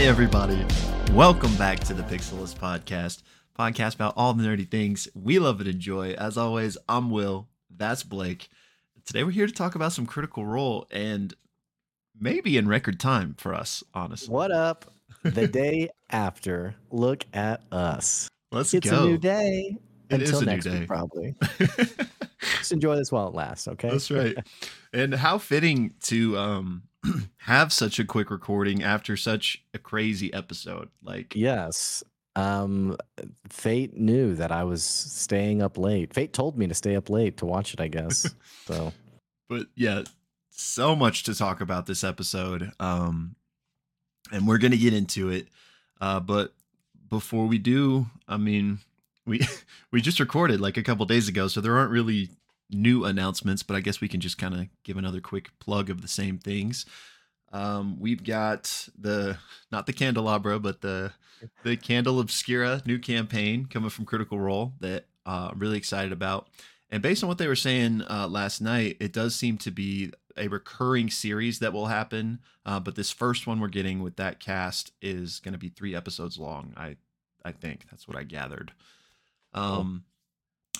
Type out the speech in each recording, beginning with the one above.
Hey, everybody. Welcome back to the Pixelist Podcast, podcast about all the nerdy things we love and enjoy. As always, I'm Will. That's Blake. Today, we're here to talk about some Critical Role and maybe in record time for us, honestly. What up? The day after. Look at us. Let's It's go. It's a new day. It is Until a new next day. week, probably. Just enjoy this while it lasts, okay? That's right. And how fitting to um have such a quick recording after such a crazy episode. Like Yes. Um Fate knew that I was staying up late. Fate told me to stay up late to watch it, I guess. So but yeah, so much to talk about this episode. Um and we're going to get into it. Uh but before we do, I mean, we we just recorded like a couple days ago, so there aren't really new announcements, but I guess we can just kind of give another quick plug of the same things. Um, we've got the not the candelabra, but the the Candela Obscura new campaign coming from Critical Role that uh, I'm really excited about. And based on what they were saying uh, last night, it does seem to be a recurring series that will happen. Uh, but this first one we're getting with that cast is going to be three episodes long. I I think that's what I gathered. Um,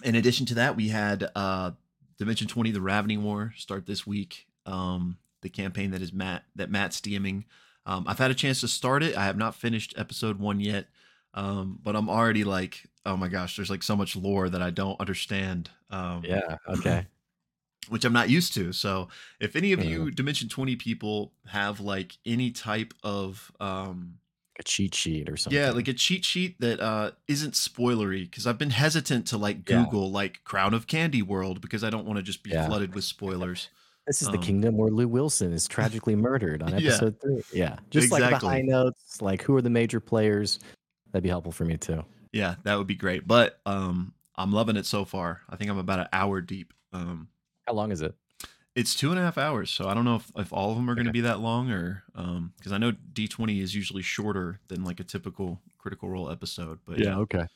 in addition to that, we had uh, Dimension 20: The Ravening War start this week. Um, the campaign that is Matt that Matt's DMing. Um, I've had a chance to start it. I have not finished episode one yet, um, but I'm already like, oh my gosh, there's like so much lore that I don't understand. Um, yeah, okay. which I'm not used to. So if any of Yeah. you Dimension 20 people have like any type of um A cheat sheet or something. yeah, like a cheat sheet that uh isn't spoilery because I've been hesitant to like Yeah. Google like Crown of Candy World because I don't want to just be Yeah. flooded with spoilers. This is the um, kingdom where Lou Wilson is tragically murdered on Yeah. episode three. Yeah. Just like the high notes, like who are the major players. That'd be helpful for me too. Yeah, that would be great. But um I'm loving it so far. I think I'm about an hour deep. Um How long is it? It's two and a half hours, so I don't know if, if all of them are going to be that long or um because I know D20 is usually shorter than like a typical Critical Role episode. But yeah, okay.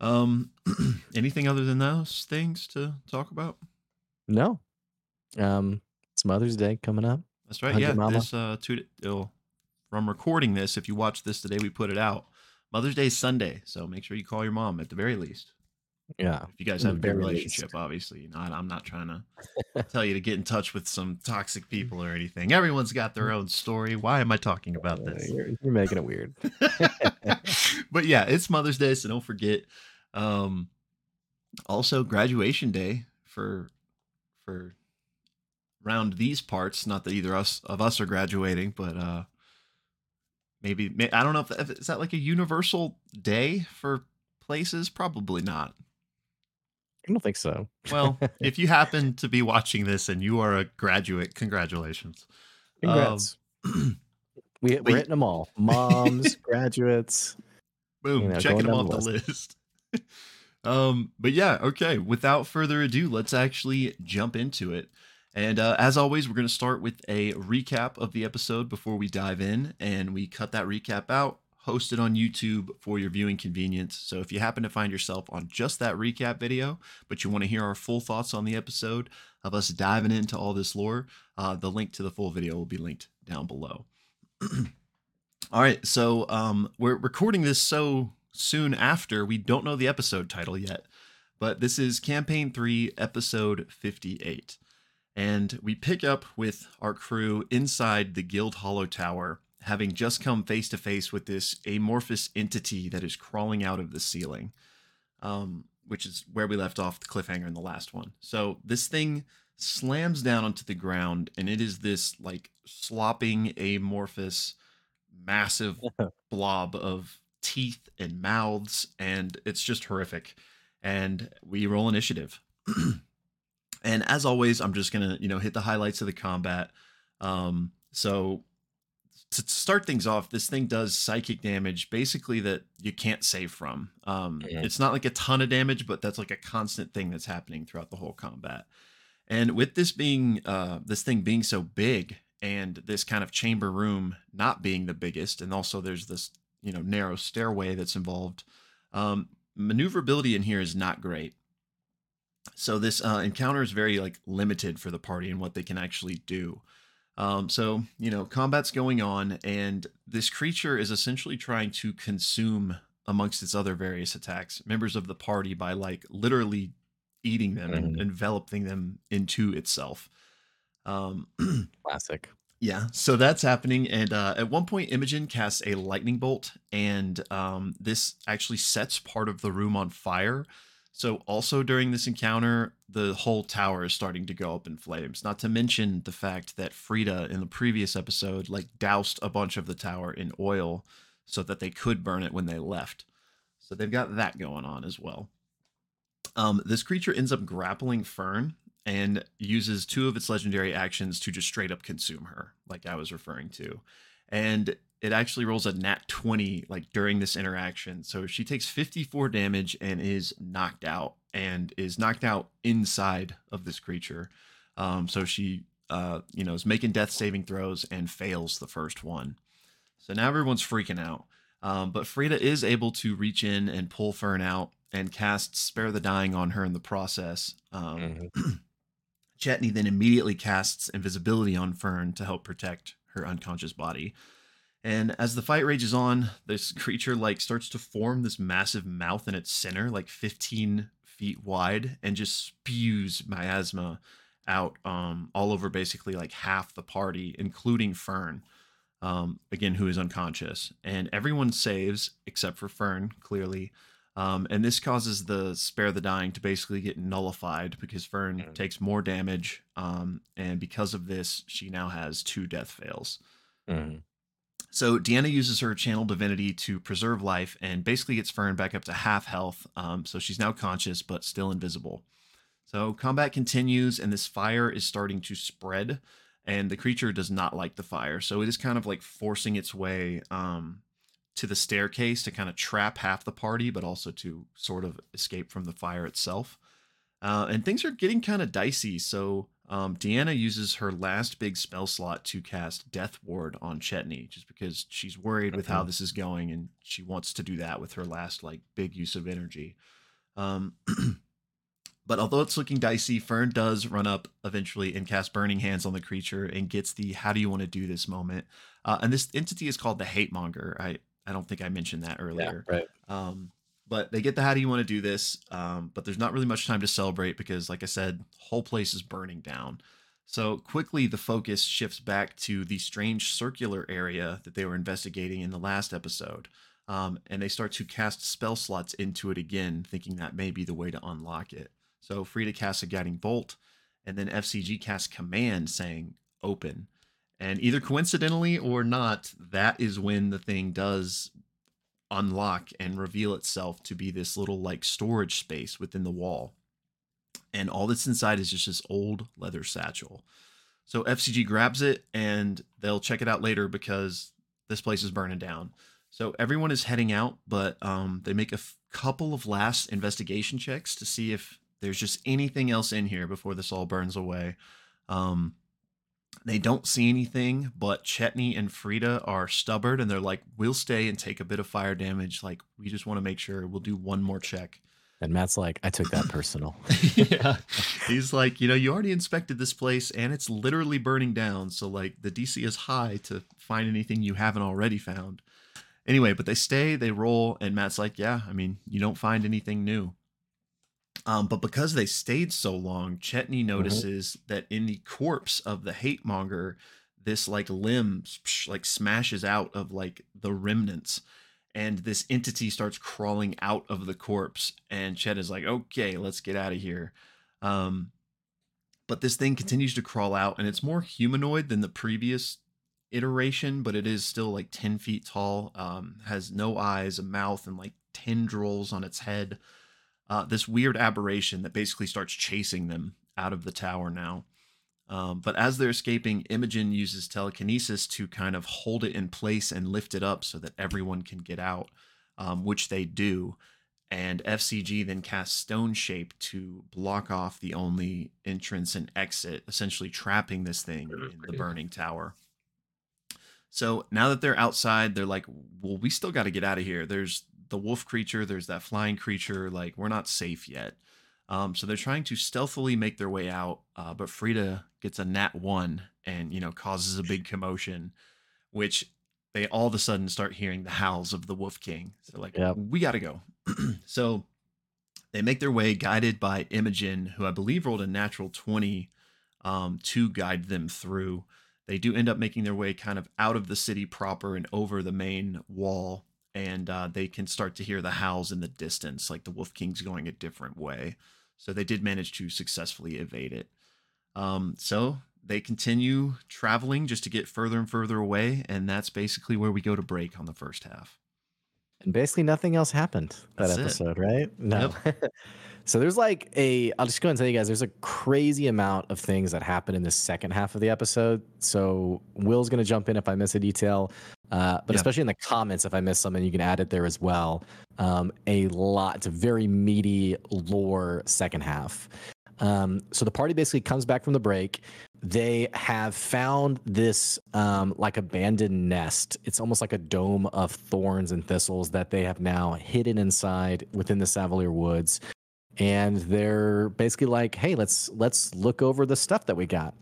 Um, anything other than those things to talk about? No. Um, it's Mother's Day coming up. That's right. Yeah, mama. this uh, two oh, from recording this. If you watch this today, we put it out. Mother's Day is Sunday, so make sure you call your mom at the very least. Yeah. If you guys have a good relationship, least. obviously. You know, I'm not trying to tell you to get in touch with some toxic people or anything. Everyone's got their own story. Why am I talking about Uh, this? You're, you're making it weird. but yeah, it's Mother's Day, so don't forget. Um, also graduation day for for round these parts. Not that either us of us are graduating, but uh, maybe I don't know if, if is that like a universal day for places. Probably not. I don't think so. Well, if you happen to be watching this and you are a graduate, congratulations. Congrats. we, but we're y- hitting them all. Moms, graduates. Boom, You know, checking them off the the list. um, but yeah, okay. Without further ado, let's actually jump into it. And uh, as always, we're going to start with a recap of the episode before we dive in, and we cut that recap out, host it on YouTube for your viewing convenience. So if you happen to find yourself on just that recap video, but you want to hear our full thoughts on the episode of us diving into all this lore, uh, the link to the full video will be linked down below. All right, so um, we're recording this so soon after we don't know the episode title yet, but this is Campaign 3, Episode 58. And we pick up with our crew inside the Guild Hollow Tower, having just come face to face with this amorphous entity that is crawling out of the ceiling, um, which is where we left off the cliffhanger in the last one. So this thing slams down onto the ground, and it is this like slopping, amorphous, massive blob of teeth and mouths, and it's just horrific. And we roll initiative. and as always, I'm just gonna, you know, hit the highlights of the combat. Um, so to start things off, this thing does psychic damage, basically that you can't save from. Um, Mhm. It's not like a ton of damage, but that's like a constant thing that's happening throughout the whole combat. And with this being, uh, this thing being so big, and this kind of chamber room not being the biggest, and also there's this, you know, narrow stairway that's involved. Um, maneuverability in here is not great. So this uh, encounter is very like limited for the party and what they can actually do. Um, so, you know, combat's going on, and this creature is essentially trying to consume amongst its other various attacks members of the party by like literally eating them and Mhm. enveloping them into itself. Um, Classic. yeah, so that's happening, and uh, at one point, Imogen casts a lightning bolt, and um, this actually sets part of the room on fire. So, also during this encounter, the whole tower is starting to go up in flames. Not to mention the fact that Frida, in the previous episode, like doused a bunch of the tower in oil so that they could burn it when they left. So they've got that going on as well. Um, this creature ends up grappling Fearne and uses two of its legendary actions to just straight up consume her, like I was referring to. And it actually rolls a nat 20 like during this interaction. So she takes 54 damage and is knocked out and is knocked out inside of this creature. Um, so she uh, you know, is making death saving throws and fails the first one. So now everyone's freaking out. Um, but Frida is able to reach in and pull Fearne out and cast Spare the Dying on her in the process. Um, Mhm. Chetney then immediately casts invisibility on Fearne to help protect her unconscious body. And as the fight rages on, this creature like starts to form this massive mouth in its center, like 15 feet wide, and just spews miasma out um, all over basically like half the party, including Fearne, um, again, who is unconscious. And everyone saves except for Fearne, clearly. Um, and this causes the spare the dying to basically get nullified because Fearne Mhm. takes more damage. Um, and because of this, she now has two death fails. Mhm. So Deanna uses her channel divinity to preserve life and basically gets Fearne back up to half health. Um, so she's now conscious but still invisible. So combat continues and this fire is starting to spread and the creature does not like the fire. So it is kind of like forcing its way um, to the staircase to kind of trap half the party, but also to sort of escape from the fire itself. Uh, and things are getting kind of dicey. So um, Deanna uses her last big spell slot to cast Death Ward on Chetney, just because she's worried with how this is going, and she wants to do that with her last like big use of energy. Um, but although it's looking dicey, Fearne does run up eventually and cast Burning Hands on the creature and gets the "How do you want to do this?" moment. Uh, and this entity is called the Hate Monger. I I don't think I mentioned that Yeah, earlier. right. Um, but they get the how do you want to do this? Um, but there's not really much time to celebrate because, like I said, whole place is burning down. So quickly, the focus shifts back to the strange circular area that they were investigating in the last episode. Um, and they start to cast spell slots into it again, thinking that may be the way to unlock it. So Frida casts a guiding bolt, and then FCG casts command saying open. And either coincidentally or not, that is when the thing does unlock and reveal itself to be this little like storage space within the wall. And all that's inside is just this old leather satchel. So FCG grabs it and they'll check it out later because this place is burning down. So everyone is heading out, but um, they make a f- couple of last investigation checks to see if there's just anything else in here before this all burns away. Um, they don't see anything, but Chetney and Frida are stubborn and they're like, we'll stay and take a bit of fire damage. Like, we just want to make sure we'll do one more check. And Matt's like, I took that personal. yeah. He's like, you know, you already inspected this place and it's literally burning down. So, like, the DC is high to find anything you haven't already found. Anyway, but they stay, they roll, and Matt's like, yeah, I mean, you don't find anything new. Um, but because they stayed so long, Chetney notices that in the corpse of the hate monger, this like limb like smashes out of like the remnants, and this entity starts crawling out of the corpse. And Chet is like, "Okay, let's get out of here." Um, but this thing continues to crawl out, and it's more humanoid than the previous iteration, but it is still like ten feet tall. Um, has no eyes, a mouth, and like tendrils on its head uh, this weird aberration that basically starts chasing them out of the tower now. Um, but as they're escaping, Imogen uses telekinesis to kind of hold it in place and lift it up so that everyone can get out, um, which they do. And FCG then casts Stone Shape to block off the only entrance and exit, essentially trapping this thing in the burning tower. So now that they're outside, they're like, well, we still got to get out of here. There's the wolf creature, there's that flying creature. Like, we're not safe yet. Um, so they're trying to stealthily make their way out, uh, but Frida gets a nat one and you know causes a big commotion, which they all of a sudden start hearing the howls of the Wolf King. So like, Yep. we gotta go. so they make their way, guided by Imogen, who I believe rolled a natural twenty um, to guide them through. They do end up making their way kind of out of the city proper and over the main wall, and uh, they can start to hear the howls in the distance, like the Wolf King's going a different way. So they did manage to successfully evade it. Um, so they continue traveling just to get further and further away, and that's basically where we go to break on the first half. And basically nothing else happened that That's it. episode, right? No. so there's like a I'll just go and tell you guys there's a crazy amount of things that happen in the second half of the episode. So Will's gonna jump in if I miss a detail. Uh, but Yeah. especially in the comments, if I miss something, you can add it there as well. Um, a lot, it's a very meaty lore second half. Um, so the party basically comes back from the break. They have found this um, like abandoned nest. It's almost like a dome of thorns and thistles that they have now hidden inside within the Savalier Woods. And they're basically like, "Hey, let's let's look over the stuff that we got."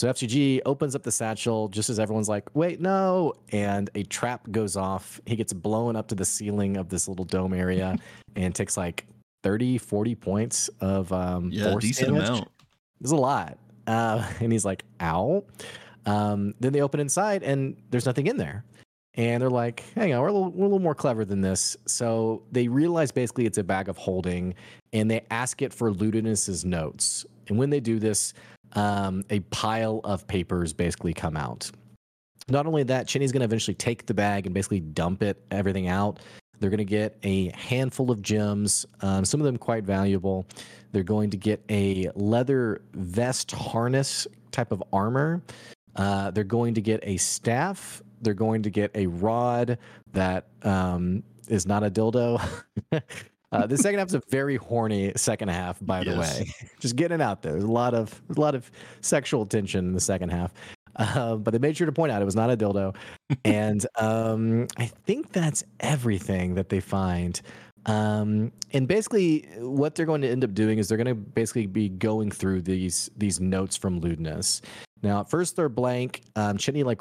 So FCG opens up the satchel just as everyone's like, "Wait, no!" And a trap goes off. He gets blown up to the ceiling of this little dome area and takes like 30, 40 points of um, Yeah, force decent damage. amount. There's a lot. Uh, and he's like, ow. Um, then they open inside and there's nothing in there. And they're like, hang on, we're a, little, we're a little more clever than this. So they realize basically it's a bag of holding and they ask it for Ludinus's notes. And when they do this, um, a pile of papers basically come out. Not only that, Chetney's going to eventually take the bag and basically dump it, everything out. They're going to get a handful of gems, um, some of them quite valuable. They're going to get a leather vest harness type of armor. Uh, they're going to get a staff. They're going to get a rod that um, is not a dildo. uh, the second half is a very horny second half, by the way. Just getting it out there. There's a lot of a lot of sexual tension in the second half. Uh, but they made sure to point out it was not a dildo. and um, I think that's everything that they find. Um, and basically, what they're going to end up doing is they're going to basically be going through these these notes from Ludinus. Now, at first they're blank. Um, Chetney like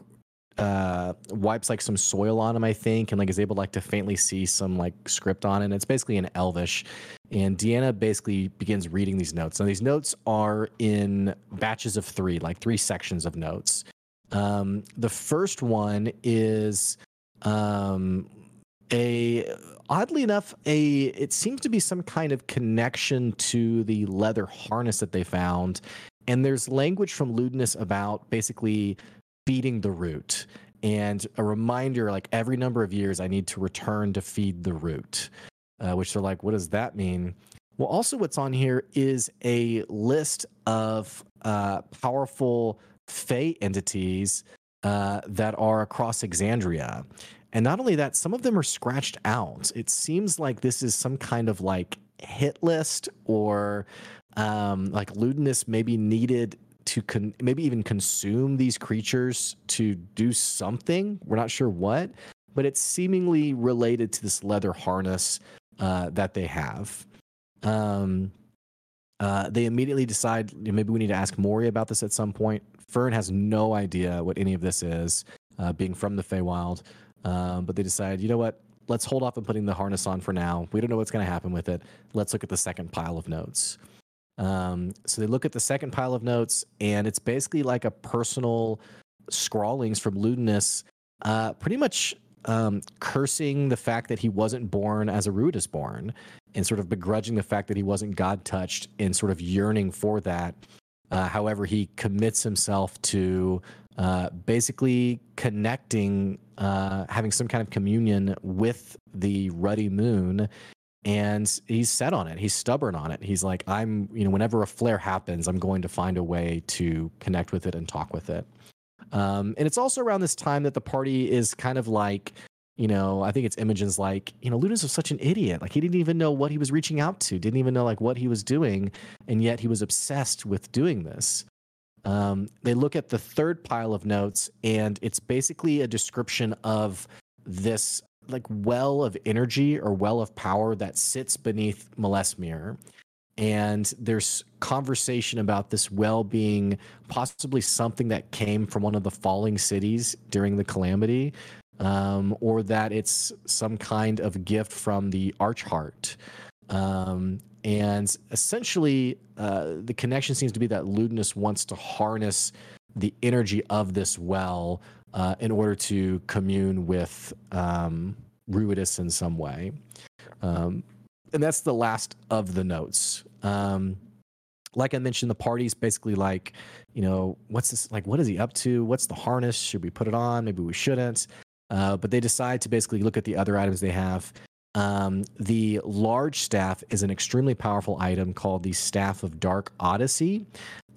uh, wipes like some soil on him, I think, and like is able like to faintly see some like script on it. And it's basically in Elvish. And Deanna basically begins reading these notes. Now, these notes are in batches of three, like three sections of notes. Um, the first one is um, a oddly enough a it seems to be some kind of connection to the leather harness that they found and there's language from Ludinus about basically feeding the root. And a reminder like every number of years i need to return to feed the root uh, which they're like what does that mean? Well also what's on here is a list of uh, powerful fey entities uh, that are across exandria. And not only that, some of them are scratched out. It seems like this is some kind of like hit list or um, like Ludinus maybe needed to con- maybe even consume these creatures to do something. We're not sure what, but it's seemingly related to this leather harness uh, that they have. Um, uh, they immediately decide maybe we need to ask Maury about this at some point. Fearne has no idea what any of this is, uh, being from the Feywild. Um, but they decide, you know what? Let's hold off on putting the harness on for now. We don't know what's going to happen with it. Let's look at the second pile of notes. Um, so they look at the second pile of notes, and it's basically like a personal scrawlings from Ludinus, uh, pretty much um, cursing the fact that he wasn't born as a root is born, and sort of begrudging the fact that he wasn't God touched, and sort of yearning for that. Uh, however, he commits himself to uh, basically connecting, uh, having some kind of communion with the ruddy moon. And he's set on it. He's stubborn on it. He's like, I'm, you know, whenever a flare happens, I'm going to find a way to connect with it and talk with it. Um, and it's also around this time that the party is kind of like, you know, I think it's Imogen's like, you know, Ludus was such an idiot. Like he didn't even know what he was reaching out to, didn't even know like what he was doing, and yet he was obsessed with doing this. Um, they look at the third pile of notes, and it's basically a description of this like well of energy or well of power that sits beneath Molaesmyr. and there's conversation about this well being possibly something that came from one of the falling cities during the calamity, um, or that it's some kind of gift from the Archheart. Um, and essentially, uh, the connection seems to be that Ludinus wants to harness the energy of this well uh, in order to commune with um, Ruidus in some way. Um, and that's the last of the notes. Um, like I mentioned, the party's basically like, you know, what's this like? What is he up to? What's the harness? Should we put it on? Maybe we shouldn't. Uh, but they decide to basically look at the other items they have. Um, the large staff is an extremely powerful item called the Staff of Dark Odyssey.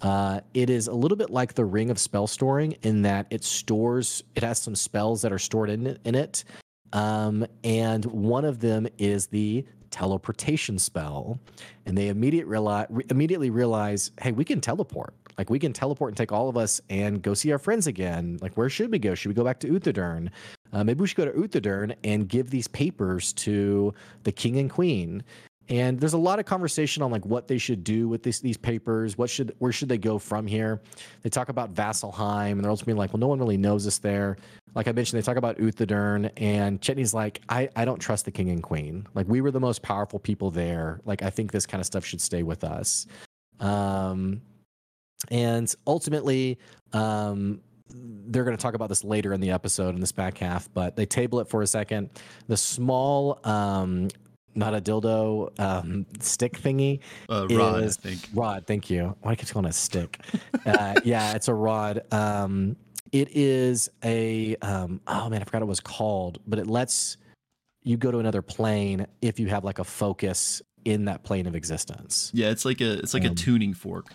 Uh, it is a little bit like the Ring of Spell Storing in that it stores, it has some spells that are stored in it. In it. Um, and one of them is the teleportation spell. And they immediate realize, immediately realize, hey, we can teleport. Like we can teleport and take all of us and go see our friends again. Like where should we go? Should we go back to Uthodurn? Uh, maybe we should go to Uthodurn and give these papers to the king and queen. And there's a lot of conversation on like what they should do with this, these papers. What should where should they go from here? They talk about Vasselheim, and they're also being like, well, no one really knows us there. Like I mentioned, they talk about Uthodurn, and Chetney's like, I, I don't trust the king and queen. Like we were the most powerful people there. Like I think this kind of stuff should stay with us. Um, and ultimately, um, they're going to talk about this later in the episode in this back half, but they table it for a second. The small, um, not a dildo, um, stick thingy. Uh, rod, is, I think. Rod, thank you. Why keep calling it a stick? uh, yeah, it's a rod. Um, it is a, um, oh man, I forgot what it was called, but it lets you go to another plane if you have like a focus in that plane of existence. Yeah, it's like a it's like a um, tuning fork.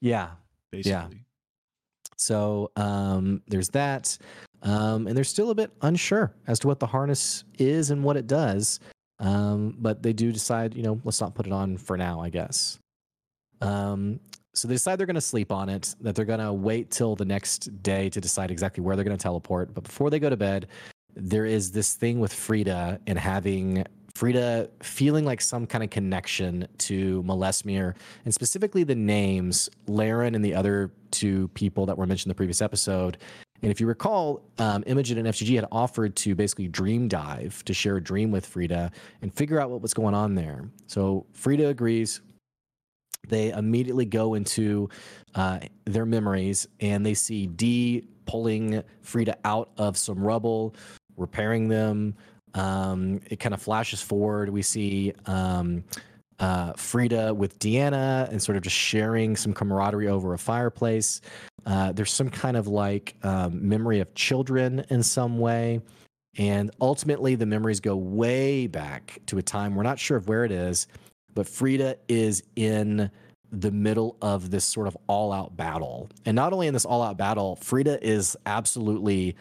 Yeah. Basically. Yeah. So um, there's that. Um, and they're still a bit unsure as to what the harness is and what it does. Um, but they do decide, you know, let's not put it on for now, I guess. Um, so they decide they're going to sleep on it, that they're going to wait till the next day to decide exactly where they're going to teleport. But before they go to bed, there is this thing with Frida and having Frida feeling like some kind of connection to Molaesmyr, and specifically the names Laren and the other two people that were mentioned in the previous episode. And if you recall, um, Imogen and FCG had offered to basically dream dive to share a dream with Frida and figure out what was going on there. So Frida agrees. They immediately go into uh, their memories and they see Dee pulling Frida out of some rubble, repairing them, um, it kind of flashes forward. We see um, uh, Frida with Deanna and sort of just sharing some camaraderie over a fireplace. Uh, there's some kind of like um, memory of children in some way. And ultimately, the memories go way back to a time we're not sure of where it is, but Frida is in the middle of this sort of all out battle. And not only in this all out battle, Frida is absolutely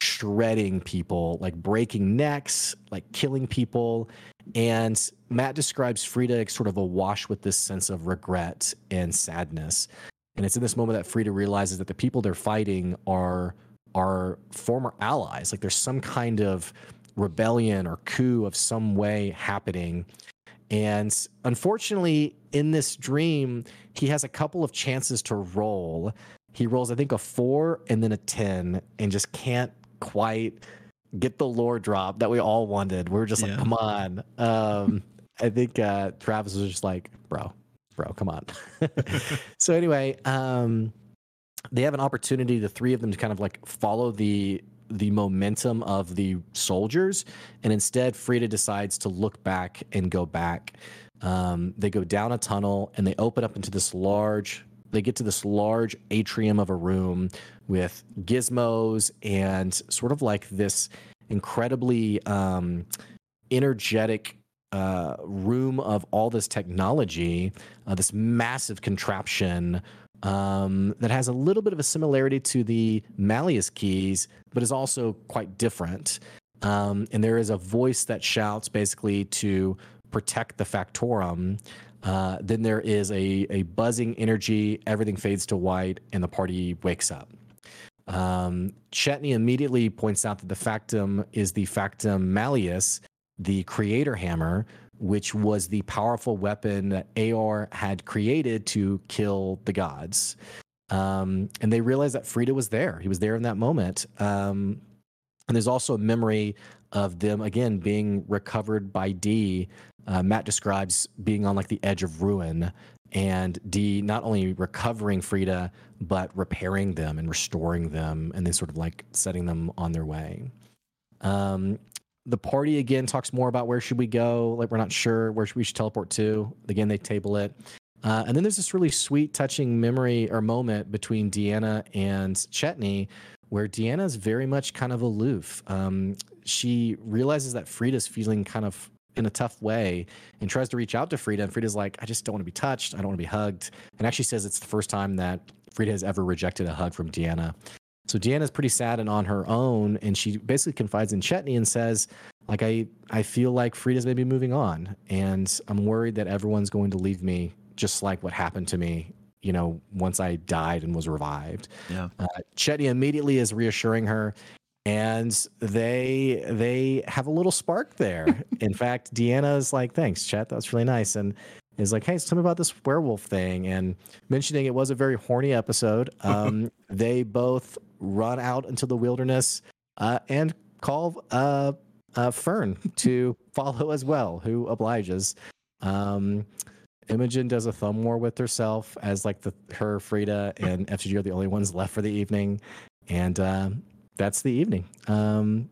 shredding people, like breaking necks, like killing people. And Matt describes Frida sort of awash with this sense of regret and sadness. And it's in this moment that Frida realizes that the people they're fighting are are former allies. Like there's some kind of rebellion or coup of some way happening. And unfortunately, in this dream, he has a couple of chances to roll. He rolls, I think, a four and then a 10 and just can't quite get the lore drop that we all wanted. We are just yeah. like, come on. Um, I think uh, Travis was just like, bro, bro, come on. so anyway, um, they have an opportunity, the three of them, to kind of like follow the the momentum of the soldiers, and instead, Frida decides to look back and go back. Um, they go down a tunnel and they open up into this large. They get to this large atrium of a room with gizmos and sort of like this incredibly um, energetic uh, room of all this technology, uh, this massive contraption um, that has a little bit of a similarity to the Malleus keys, but is also quite different. Um, and there is a voice that shouts basically to protect the Factorum. Uh, then there is a, a buzzing energy, everything fades to white, and the party wakes up. Um, Chetney immediately points out that the factum is the factum malleus, the creator hammer, which was the powerful weapon that Aeor had created to kill the gods. Um, and they realize that Frida was there. He was there in that moment. Um, and there's also a memory of them again being recovered by D. Uh, Matt describes being on like the edge of ruin, and D not only recovering Frida but repairing them and restoring them, and then sort of like setting them on their way. Um, the party again talks more about where should we go. Like we're not sure where we should teleport to. Again, they table it. Uh, and then there's this really sweet, touching memory or moment between Deanna and Chetney, where Deanna is very much kind of aloof. Um, she realizes that Frida's feeling kind of in a tough way and tries to reach out to Frida. And Frida's like, I just don't want to be touched. I don't want to be hugged. And actually says it's the first time that Frida has ever rejected a hug from Deanna. So Deanna's pretty sad and on her own, and she basically confides in Chetney and says, like I I feel like Frida's maybe moving on, and I'm worried that everyone's going to leave me just like what happened to me, you know, once I died and was revived. Yeah. Uh, Chetney immediately is reassuring her, and they they have a little spark there. In fact, Deanna is like, "Thanks, Chet. That was really nice," and is like, "Hey, tell me about this werewolf thing." And mentioning it was a very horny episode. Um, they both run out into the wilderness uh, and call uh, uh, Fearne to follow as well, who obliges. Um, Imogen does a thumb war with herself as like the her Frida and FCG are the only ones left for the evening, and uh, that's the evening. Um,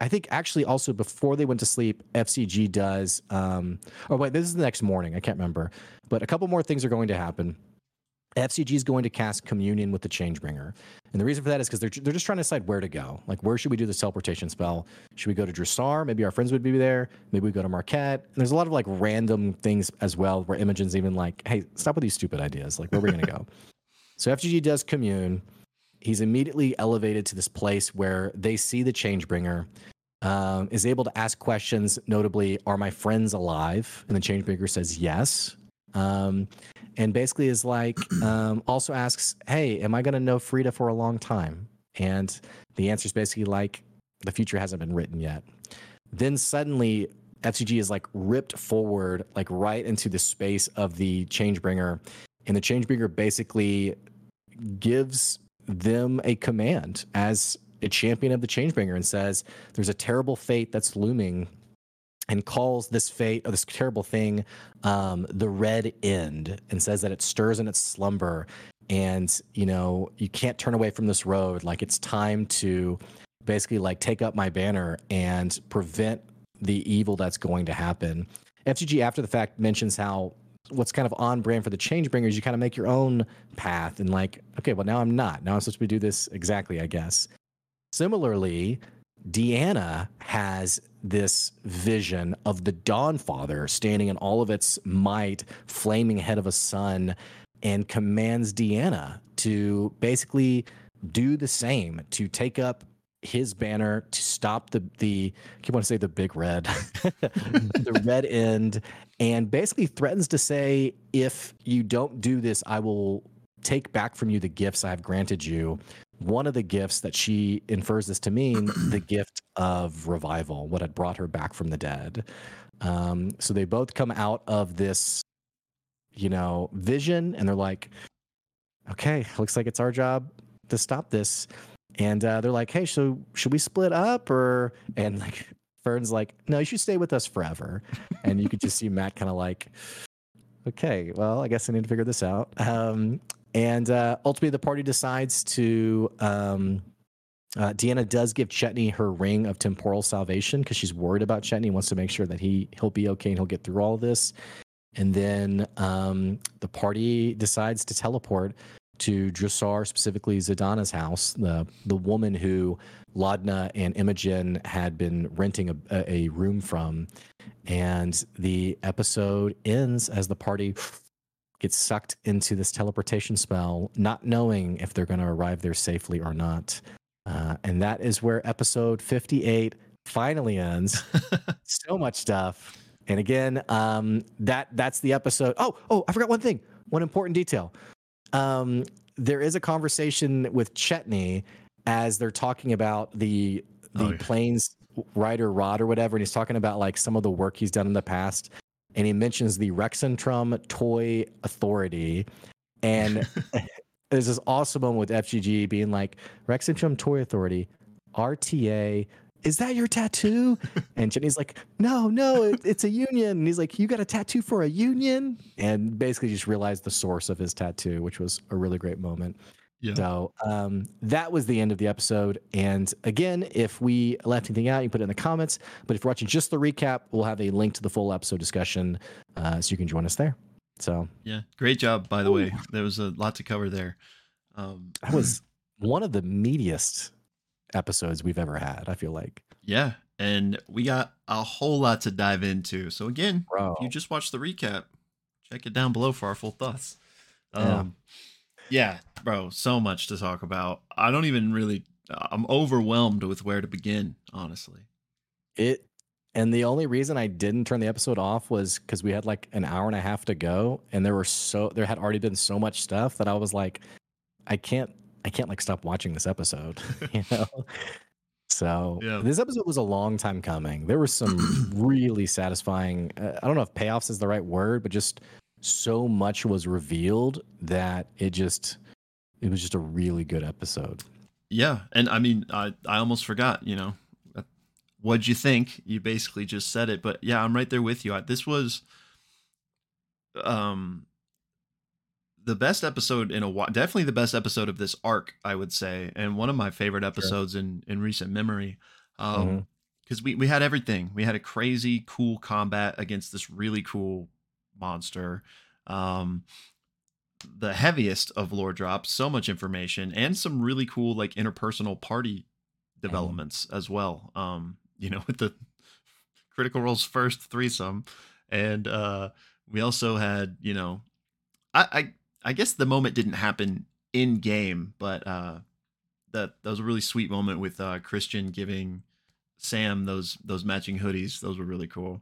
I think actually also before they went to sleep, FCG does. Um, oh wait, this is the next morning. I can't remember, but a couple more things are going to happen. FCG is going to cast communion with the Changebringer, and the reason for that is because they're they're just trying to decide where to go. Like, where should we do this teleportation spell? Should we go to Jrusar? Maybe our friends would be there. Maybe we go to Marquet. And there's a lot of like random things as well, where Imogen's even like, "Hey, stop with these stupid ideas. Like, where are we gonna go?" So FCG does commune. He's immediately elevated to this place where they see the Changebringer. Um, is able to ask questions, notably, "Are my friends alive?" And the Changebringer says yes. Um, and basically is like um, also asks, "Hey, am I going to know Frida for a long time?" And the answer is basically like, "The future hasn't been written yet." Then suddenly, FCG is like ripped forward, like right into the space of the Changebringer, and the Changebringer basically gives them a command as a champion of the Changebringer and says, "There's a terrible fate that's looming." and calls this fate or this terrible thing um, the red end and says that it stirs in its slumber and you know you can't turn away from this road like it's time to basically like take up my banner and prevent the evil that's going to happen FCG after the fact mentions how what's kind of on brand for the change bringers you kind of make your own path and like okay well now i'm not. Now i'm supposed to do this exactly i guess. Similarly Deanna has this vision of the Dawn Father standing in all of its might, flaming head of a sun, and commands Deanna to basically do the same, to take up his banner, to stop the the I keep want to say the big red, the red end, and basically threatens to say, if you don't do this, I will take back from you the gifts I have granted you one of the gifts that she infers this to mean the gift of revival, what had brought her back from the dead. Um, so they both come out of this, you know, vision and they're like, okay, looks like it's our job to stop this. And uh, they're like, hey, so should we split up or, and like, Fearne's like, no, you should stay with us forever. and you could just see Matt kind of like, okay, well, I guess I need to figure this out. Um, and uh, ultimately, the party decides to. Um, uh, Deanna does give Chetney her ring of temporal salvation because she's worried about Chetney, wants to make sure that he he'll be okay and he'll get through all this. And then um, the party decides to teleport to Jrusar, specifically Zhudanna's house, the the woman who Laudna and Imogen had been renting a, a room from. And the episode ends as the party gets sucked into this teleportation spell, not knowing if they're going to arrive there safely or not. Uh, and that is where episode 58 finally ends. so much stuff. And again, um, that that's the episode. Oh, oh, I forgot one thing. One important detail. Um, there is a conversation with Chetney as they're talking about the the Oh, yeah. planes writer Rod or whatever, and he's talking about like some of the work he's done in the past, and he mentions the Rexxentrum Toy Authority, and there's this awesome moment with FCG being like Rexxentrum Toy Authority, RTA. Is that your tattoo? And Chetney's like, no, no, it, it's a union. And he's like, you got a tattoo for a union? And basically just realized the source of his tattoo, which was a really great moment. Yeah. So um, that was the end of the episode. And again, if we left anything out, you can put it in the comments. But if you're watching just the recap, we'll have a link to the full episode discussion uh, so you can join us there. So Yeah. Great job, by the way. There was a lot to cover there. Um, that was one of the meatiest episodes we've ever had, I feel like. yeah. And we got a whole lot to dive into. So again, Bro. if you just watched the recap, check it down below for our full thoughts. Yeah. Um, yeah, bro, so much to talk about. I don't even really. I'm overwhelmed with where to begin, honestly. It and the only reason I didn't turn the episode off was because we had like an hour and a half to go, and there were so there had already been so much stuff that I was like, I can't I can't like stop watching this episode, you know. So Yeah. this episode was a long time coming. There was some really satisfying. Uh, I don't know if payoffs is the right word, but just so much was revealed that it just it was just a really good episode. Yeah, and I mean, I I almost forgot. You know, what'd you think? You basically just said it, but yeah, I'm right there with you. I, this was, um, the best episode in a while. Definitely the best episode of this arc, I would say, and one of my favorite episodes in in recent memory. Um, Mhm. because we we had everything. We had a crazy cool combat against this really cool monster. Um, the heaviest of lore drops, so much information, and some really cool like interpersonal party developments as well. Um, you know, with the Critical Role's first threesome, and uh, we also had you know, I I I guess the moment didn't happen in game, but uh, that that was a really sweet moment with uh, Christian giving Sam those those matching hoodies. Those were really cool.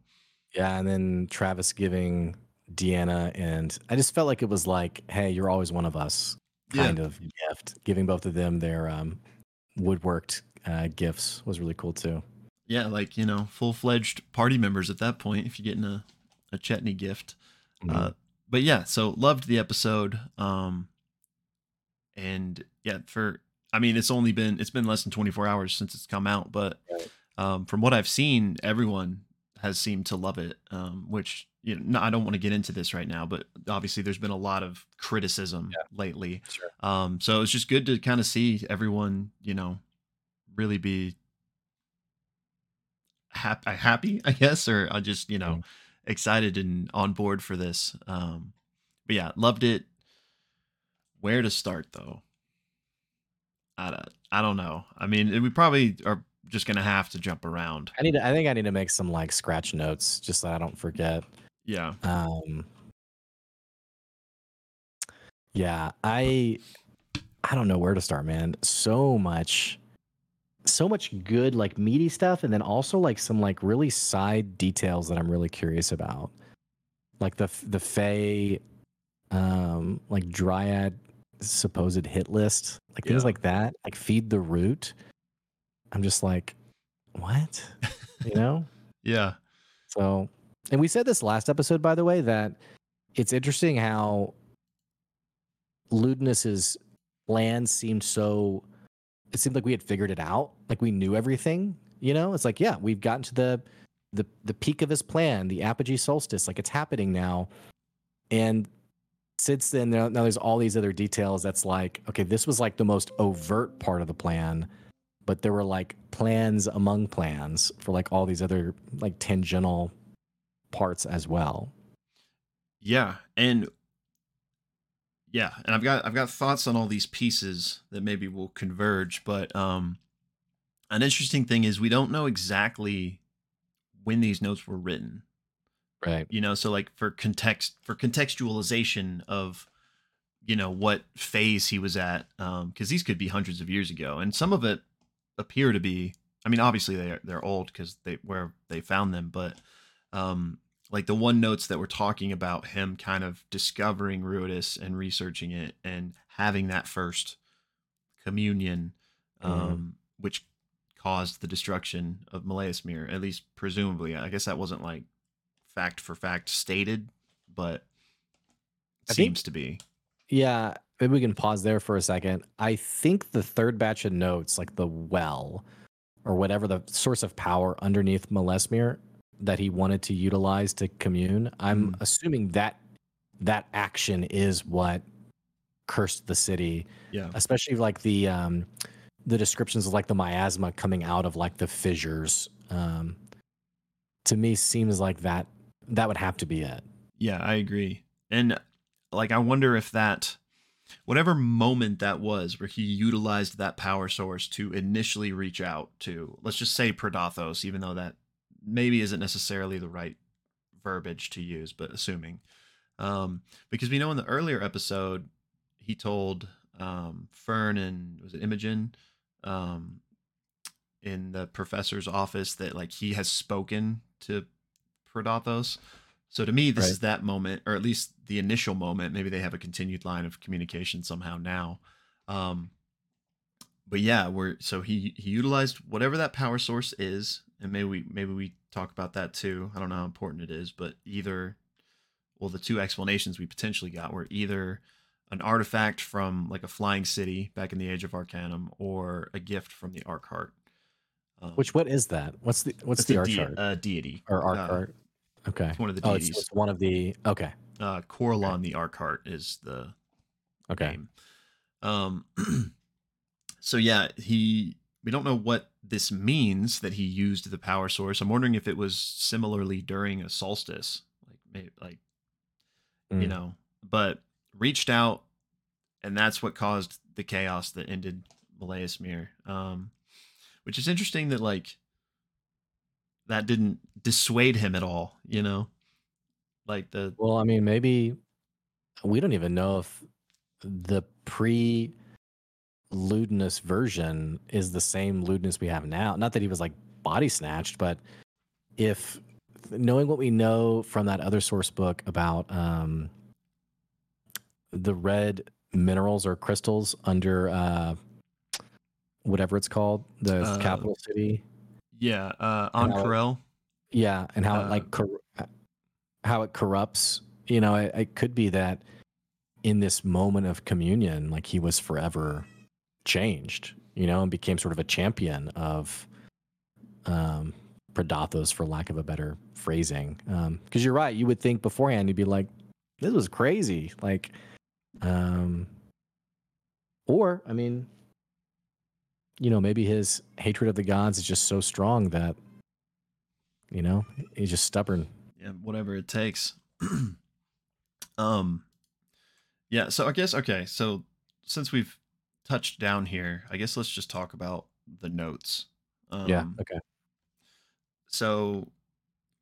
Yeah, and then Travis giving Deanna, and I just felt like it was like, "Hey, you're always one of us," Yeah. kind of gift. Giving both of them their um, woodworked uh, gifts was really cool too. Yeah, like you know, full fledged party members at that point. If you're getting a a Chetney gift, Mhm. uh, but yeah, so loved the episode. Um, and yeah, for I mean, it's only been it's been less than 24 hours since it's come out, but um, from what I've seen, everyone has seemed to love it. Um, which you know, no, I don't want to get into this right now, but obviously there's been a lot of criticism lately. Sure. Um, so it's just good to kind of see everyone, you know, really be happy, happy, I guess, or I just, you know, Mm. excited and on board for this. Um, but yeah, loved it. Where to start though? I don't, I don't know. I mean, we probably are just gonna have to jump around. I need. To, I think I need to make some like scratch notes just so I don't forget. Yeah, Um, yeah, I I don't know where to start, man. So much, so much good like meaty stuff, and then also like some like really side details that I'm really curious about, like the the Fey, um, like Dryad supposed hit list, like things Yeah. like that, like feed the root. I'm just like, what, you know? yeah, So, and we said this last episode, by the way, that it's interesting how Ludinus's plan seemed so. It seemed like we had figured it out, like we knew everything. You know, it's like, yeah, we've gotten to the the the peak of his plan, the apogee solstice, like it's happening now. And since then, now, now there's all these other details. That's like, okay, this was like the most overt part of the plan, but there were like plans among plans for like all these other like tangential parts as well. yeah, and yeah, and I've got I've got thoughts on all these pieces that maybe will converge, but um, an interesting thing is we don't know exactly when these notes were written. Right. you know so like for context for contextualization of you know what phase he was at um because these could be hundreds of years ago and some of it appear to be i mean obviously they're they're old because they where they found them but um like the one notes that were talking about him kind of discovering ruidus and researching it and having that first communion um Mhm. which caused the destruction of Molaesmyr, at least presumably. I guess that wasn't like fact for fact stated, but I think- seems to be. Yeah, maybe we can pause there for a second. I think the third batch of notes, like the well or whatever the source of power underneath Molaesmyr that he wanted to utilize to commune, I'm Mm. assuming that that action is what cursed the city, Yeah. especially like the um the descriptions of like the miasma coming out of like the fissures. Um to me seems like that that would have to be it. Yeah, I agree. And like I wonder if that whatever moment that was where he utilized that power source to initially reach out to let's just say Predathos, even though that maybe isn't necessarily the right verbiage to use, but assuming. Um, because we know in the earlier episode he told um Fearne and was it Imogen um in the professor's office that like he has spoken to Predathos. So to me, this Right. is that moment, or at least the initial moment. Maybe they have a continued line of communication somehow now. Um, but yeah, we're so he he utilized whatever that power source is, and maybe we maybe we talk about that too. I don't know how important it is, but either, well, the two explanations we potentially got were either an artifact from like a flying city back in the Age of Arcanum, or a gift from the Arkheart. Um, Which what is that? What's the what's the a art dei- chart? uh, deity or arc uh, art? Okay. It's one of the Oh, it's, it's one of the okay. uh Corellon the Arkheart is the Okay. name. Um so yeah, he we don't know what this means that he used the power source. I'm wondering if it was similarly during a solstice, like maybe like you Mm. know, but reached out and that's what caused the chaos that ended Molaesmyr. Um which is interesting that like that didn't dissuade him at all, you know? Like the Well, I mean, maybe we don't even know if the pre Ludinus version is the same Ludinus we have now. Not that he was like body snatched, but if knowing what we know from that other source book about um, the red minerals or crystals under uh, whatever it's called, the Uh, capital city. Yeah, uh it- Ank'Harel. Yeah, and how Uh, it like cor- how it corrupts. You know, it, it could be that in this moment of communion, like he was forever changed. You know, and became sort of a champion of um, Predathos, for lack of a better phrasing. Because you're right, you would think beforehand you'd be like, "This was crazy," like, um, or I mean, you know, maybe his hatred of the gods is just so strong that you know he's just stubborn yeah, whatever it takes. um, yeah. So I guess okay. So since we've touched down here, I guess let's just talk about the notes. Um, yeah okay So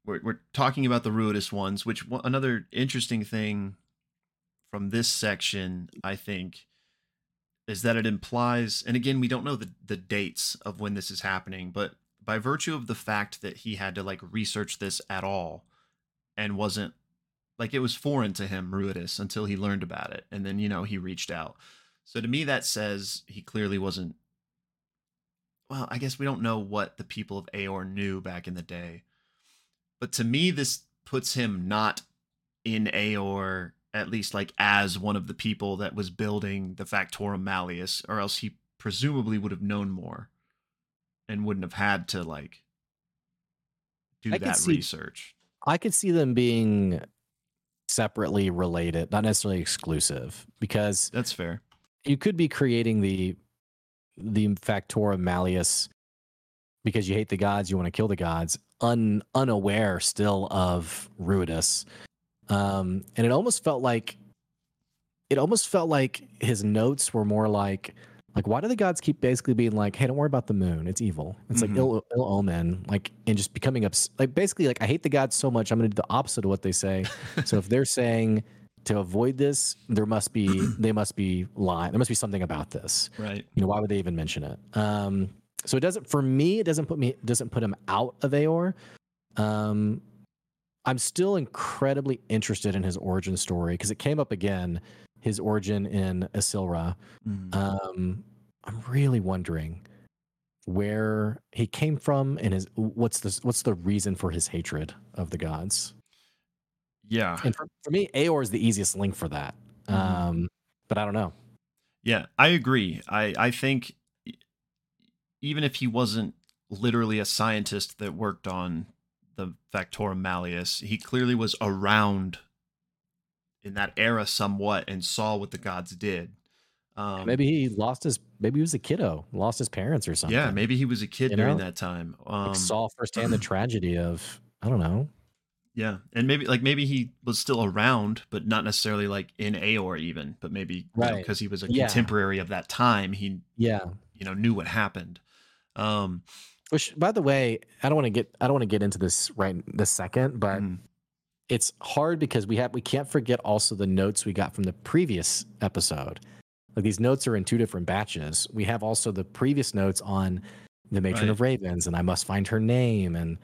we're we're talking about the Ruidus ones, which another interesting thing from this section, I think, is that it implies, and again, we don't know the the dates of when this is happening, but by virtue of the fact that he had to like research this at all, and wasn't like it was foreign to him, Ruidus, until he learned about it, and then you know he reached out. So to me, that says he clearly wasn't. Well, I guess we don't know what the people of Aeor knew back in the day, but to me, this puts him not in Aeor, at least like as one of the people that was building the Factorum Malleus, or else he presumably would have known more, and wouldn't have had to like do I that see- research. i could see them being separately related not necessarily exclusive because That's fair. you could be creating the the Factorum malleus because you hate the gods you want to kill the gods un, unaware still of ruidus um and it almost felt like it almost felt like his notes were more like like why do the gods keep basically being like hey don't worry about the moon. It's evil. It's Mhm. like ill, ill omen like and just becoming ups- like basically like i hate the gods so much i'm gonna do the opposite of what they say. So if they're saying to avoid this there must be they must be lying there must be something about this. Right. you know why would they even mention it? Um so it doesn't for me it doesn't put me doesn't put him out of aeor. Um i'm still incredibly interested in his origin story because it came up again his origin in Issylra. Mhm. Um, I'm really wondering where he came from and his what's the what's the reason for his hatred of the gods. Yeah. And for, for me, Aeor is the easiest link for that. Mhm. Um, but I don't know. Yeah, I agree. I I think even if he wasn't literally a scientist that worked on the Factorum Malleus, he clearly was around in that era somewhat and saw what the gods did. Um, maybe he lost his maybe he was a kiddo, lost his parents or something. yeah, maybe he was a kid You during know? that time. Like, Um, saw firsthand the tragedy of I don't know. yeah, and maybe like maybe he was still around, but not necessarily like in Aeor even, but maybe Right. because he was a Yeah. contemporary of that time, he Yeah. you know knew what happened. Um, Which, by the way, I don't want to get I don't want to get into this right this second, but mm, it's hard because we have we can't forget also the notes we got from the previous episode. Like these notes are in two different batches. We have also the previous notes on the matron Right. of ravens, and I must find her name, and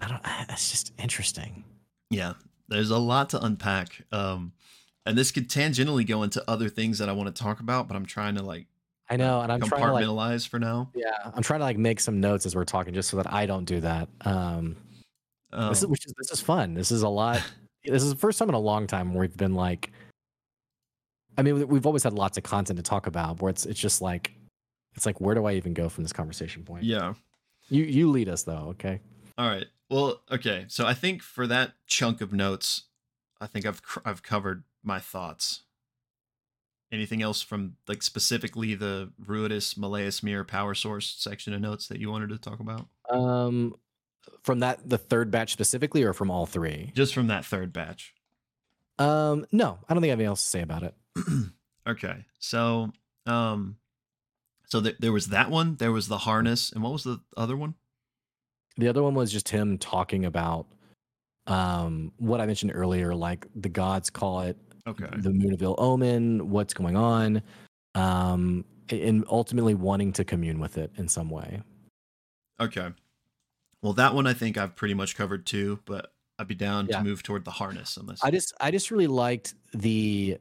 I don't. That's just interesting. Yeah, there's a lot to unpack. Um, and this could tangentially go into other things that I want to talk about, but I'm trying to like I know, and I'm trying to like compartmentalize for now. yeah, I'm trying to like make some notes as we're talking, just so that I don't do that. Um, this is which is this is fun. This is a lot. this is the first time in a long time where we've been like. I mean, we- we've always had lots of content to talk about, where it's it's just like, it's like, where do I even go from this conversation point? yeah. You you lead us though, okay? All right. Well, okay. So I think for that chunk of notes, I think I've cr- I've covered my thoughts. Anything else from like specifically the Ruidus Malleus Mirror power source section of notes that you wanted to talk about? Um, from that the third batch specifically, or from all three? Just from that third batch. Um, no, I don't think I have anything else to say about it. okay. So, um, so th- there was that one. There was the harness, and what was the other one? The other one was just him talking about um what I mentioned earlier, like the gods call it Okay. the moon of ill omen, what's going on, um, and ultimately wanting to commune with it in some way. Okay. Well, that one I think I've pretty much covered too, but I'd be down Yeah. to move toward the harness unless I just I just really liked the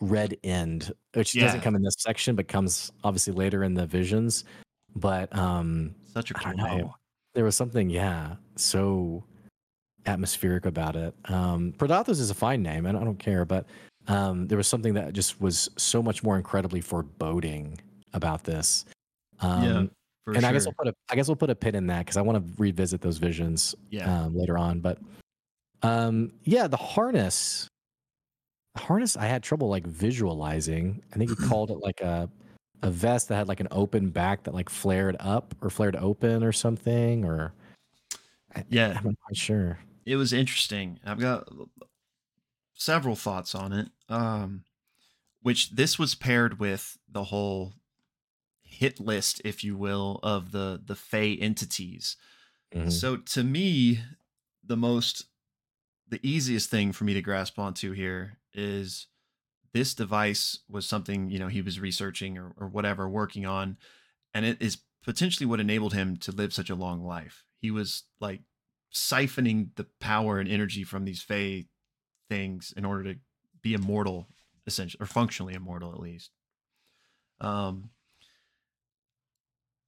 red end, which doesn't come in this section, but comes obviously later in the visions. But um such a I cool don't know. name. There was something, yeah, so atmospheric about it. Um Predathos is a fine name, and I don't care, but um there was something that just was so much more incredibly foreboding about this. Um yeah, and sure. I guess we'll put a I guess we'll put a pin in that because I want to revisit those visions yeah. um, later on. But um, yeah, the harness, the harness, I had trouble like visualizing. I think he called it like a a vest that had like an open back that like flared up or flared open or something. Or I, Yeah. I'm not sure. It was interesting. I've got several thoughts on it. Um, which this was paired with the whole hit list, if you will, of the the Fey entities. Mhm. So to me, the most the easiest thing for me to grasp onto here is this device was something you know he was researching or, or whatever working on and it is potentially what enabled him to live such a long life he was like siphoning the power and energy from these fey things in order to be immortal essentially or functionally immortal at least um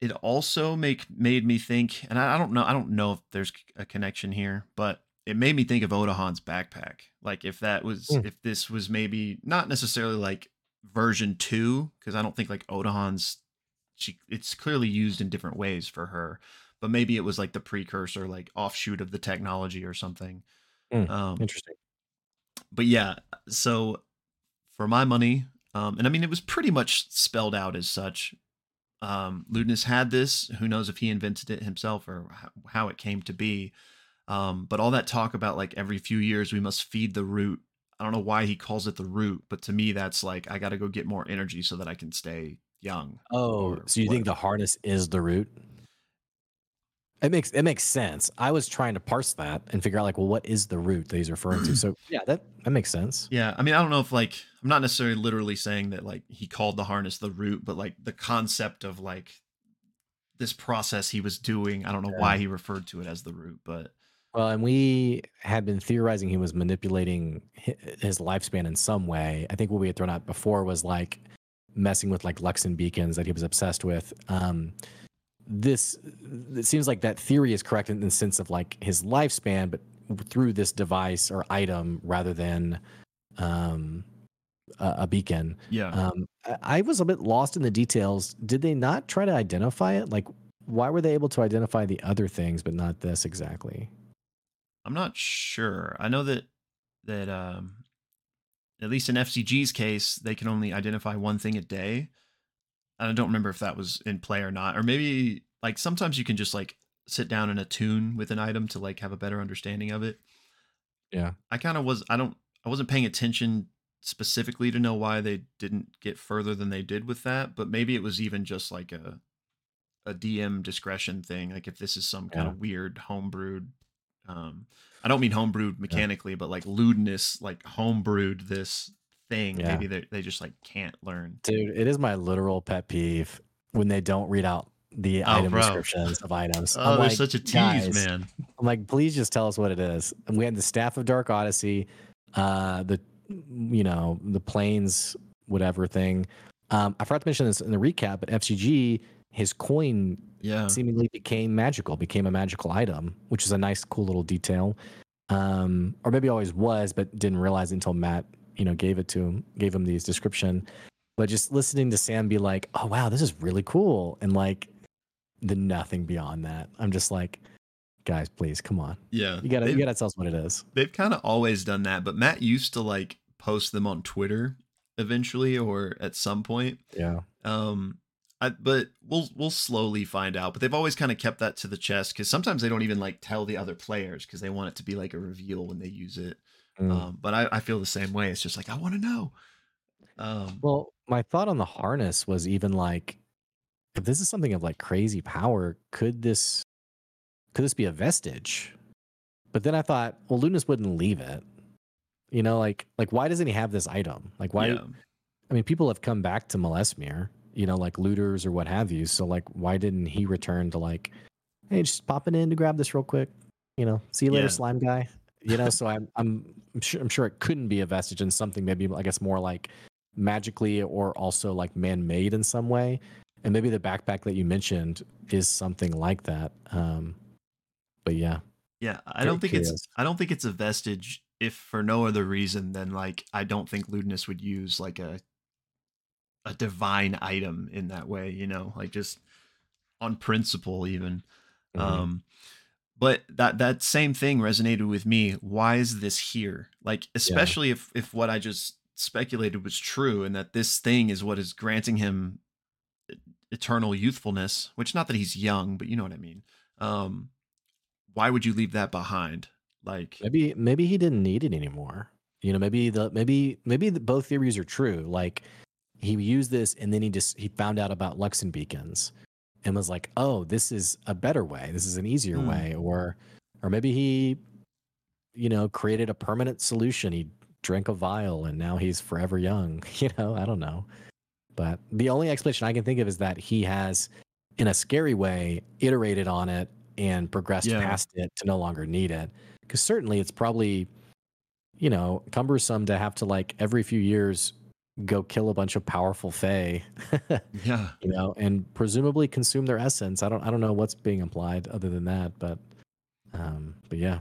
it also make made me think and I, I don't know i don't know if there's a connection here but it made me think of Otohan's backpack like if that was Hmm. if this was maybe not necessarily like version 2 because i don't think like Otohan's she it's clearly used in different ways for her but maybe it was like the precursor like offshoot of the technology or something Hmm. um Interesting. but yeah so for my money um and i mean it was pretty much spelled out as such um ludinus had this who knows if he invented it himself or how, how it came to be um but all that talk about like every few years we must feed the root i don't know why he calls it the root but to me that's like i gotta go get more energy so that i can stay young Oh, so you think the whatever. harness is the root? It makes it makes sense. I was trying to parse that and figure out like, well, what is the root that he's referring to? So yeah, that that makes sense. Yeah, I mean, I don't know if like I'm not necessarily literally saying that like he called the harness the root, but like the concept of like this process he was doing. I don't know why he referred to it as the root, but Well, and we had been theorizing he was manipulating his lifespan in some way. I think what we had thrown out before was like messing with like Luxon beacons that he was obsessed with. Um, this it seems like that theory is correct in the sense of like his lifespan, but through this device or item rather than um, a, a beacon. Yeah. Um, I, I was a bit lost in the details. Did they not try to identify it? Like, why were they able to identify the other things but not this exactly? I'm not sure. I know that that um at least in FCG's case, they can only identify one thing a day. And I don't remember if that was in play or not. Or maybe like sometimes you can just like sit down and attune with an item to like have a better understanding of it. Yeah. I kind of was I don't I wasn't paying attention specifically to know why they didn't get further than they did with that, but maybe it was even just like a a DM discretion thing. Like if this is some kind Yeah. of weird homebrewed um I don't mean homebrewed mechanically, but like Ludinus, like homebrewed this thing. Yeah. Maybe they they just like can't learn. Dude, it is my literal pet peeve when they don't read out the Oh, item bro. descriptions of items. Oh, I'm like, such a tease, guys, man. I'm like, please just tell us what it is. And we had the Staff of Dark Odyssey, uh, the you know, the planes, whatever thing. Um, I forgot to mention this in the recap, but FCG, his coin Yeah. seemingly became magical, became a magical item, which is a nice, cool little detail. Um, or maybe always was, but didn't realize until Matt, you know, gave it to him, gave him these description. But just listening to Sam be like, "Oh wow, this is really cool," and like the nothing beyond that, I'm just like, guys, please come on, Yeah. you gotta, you gotta tell us what it is. they've kind of always done that, but Matt used to like post them on Twitter eventually or at some point. Yeah, Um, I, but we'll we'll slowly find out. But they've always kind of kept that to the chest because sometimes they don't even like tell the other players because they want it to be like a reveal when they use it. Mm. Um, but I, I feel the same way. It's just like I want to know. Um, Well, my thought on the harness was even like, if this is something of like crazy power, could this could this be a vestige? But then I thought, well, Ludinus wouldn't leave it. You know, like like why doesn't he have this item? Like why? yeah, I mean, people have come back to Molaesmyr, you know, like looters or what have you. So like, why didn't he return to like, hey, just popping in to grab this real quick? You know, see you later, Yeah. slime guy. You know, so I'm I'm I'm sure I'm sure it couldn't be a vestige in something maybe I guess more like magically or also like man-made in some way. And maybe the backpack that you mentioned is something like that. Um, but yeah, yeah. I Very don't think it's. I don't think it's a vestige if for no other reason than like I don't think Ludinus would use like a a divine item in that way. You know, like just on principle even. Mhm. Um, but that that same thing resonated with me. Why is this here? Like, especially if if what I just speculated was true, and that this thing is what is granting him eternal youthfulness. Which, not that he's young, but you know what I mean. Um, why would you leave that behind? Like, maybe maybe he didn't need it anymore you know maybe the maybe maybe the, both theories are true like he used this and then he just he found out about luxon beacons and was like oh this is a better way this is an easier Hmm. way or or maybe he you know created a permanent solution he drank a vial and now he's forever young you know i don't know but the only explanation i can think of is that he has in a scary way iterated on it and progressed Yeah. past it to no longer need it because certainly it's probably you know cumbersome to have to like every few years go kill a bunch of powerful fae yeah, you know and presumably consume their essence i don't i don't know what's being implied other than that but um but yeah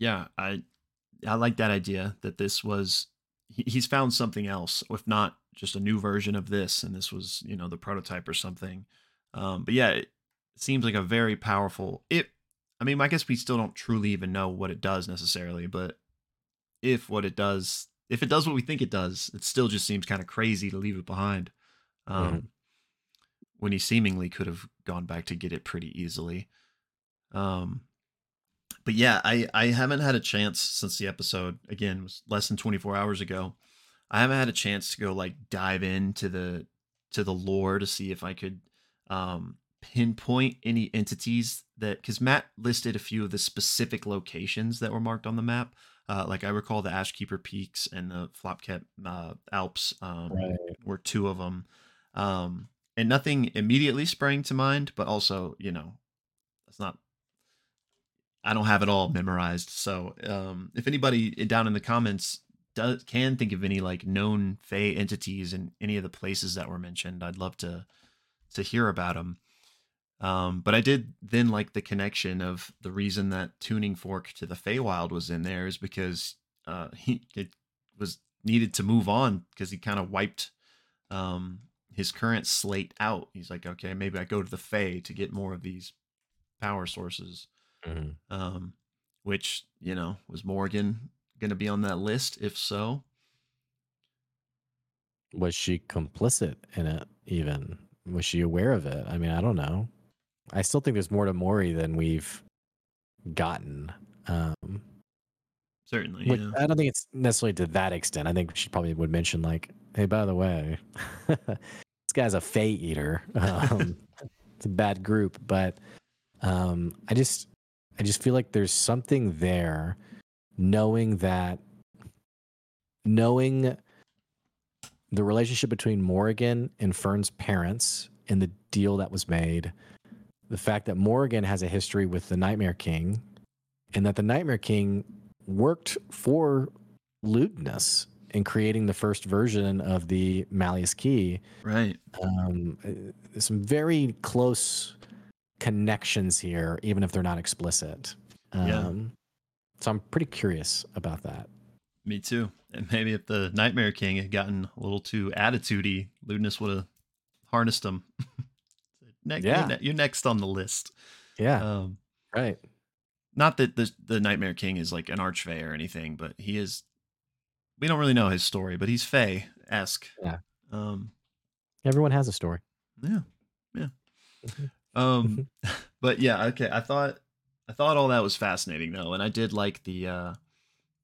yeah. I I like that idea that this was he, he's found something else, if not just a new version of this, and this was you know the prototype or something. Um, but yeah, it seems like a very powerful. It. I mean, I guess we still don't truly even know what it does necessarily, but if what it does, if it does what we think it does, it still just seems kind of crazy to leave it behind. Um, Mhm. When he seemingly could have gone back to get it pretty easily. Um, but yeah, I I haven't had a chance since the episode again was less than 24 hours ago. I haven't had a chance to go like dive into the to the lore to see if I could um pinpoint any entities that because Matt listed a few of the specific locations that were marked on the map. Uh, like I recall the Ashkeeper Peaks and the Flotket uh, Alps um, right were two of them. Um, and nothing immediately sprang to mind, but also, you know, that's not, I don't have it all memorized. So um, if anybody down in the comments does can think of any like known Fey entities in any of the places that were mentioned, I'd love to to hear about them. Um, but I did then like the connection of the reason that tuning fork to the Feywild was in there is because uh, he it was needed to move on because he kind of wiped um, his current slate out. He's like, okay, maybe I go to the Fey to get more of these power sources. Mhm. Um, which you know was Morrigan going to be on that list? If so, Was she complicit in it? Even was she aware of it? I mean, I don't know. I still think there's more to Mori than we've gotten. Um, certainly, which yeah. I don't think it's necessarily to that extent. I think she probably would mention like, "Hey, by the way, this guy's a Fey eater. Um, it's a bad group." But um, I just, I just feel like there's something there, knowing that, knowing the relationship between Morrigan and Fearne's parents and the deal that was made, the fact that Morrigan has a history with the Nightmare King, and that the Nightmare King worked for Ludinus in creating the first version of the Malleus Key. right. Um, some very close connections here, even if they're not explicit. Um, Yeah. So I'm pretty curious about that. Me too. And maybe if the Nightmare King had gotten a little too attitudey, Ludinus would have harnessed him. Next, Yeah. you're, ne- you're next on the list. Yeah, Um, right. not that the the Nightmare King is like an archfey or anything, but he is. We don't really know his story, but he's Fey esque. Yeah. Um. Everyone has a story. Yeah. Yeah. Mhm. Um. but yeah. Okay. I thought. I thought all that was fascinating though, and I did like the uh,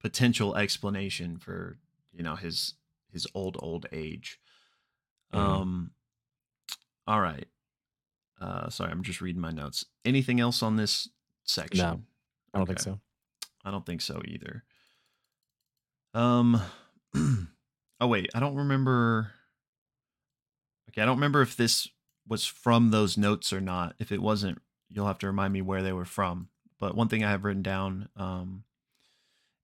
potential explanation for you know his his old old age. Mhm. Um. All right. Uh, sorry, I'm just reading my notes. Anything else on this section? No, I don't think so. I don't think so either. Um Oh wait, I don't remember Okay, I don't remember if this was from those notes or not. If it wasn't, you'll have to remind me where they were from. But one thing I have written down um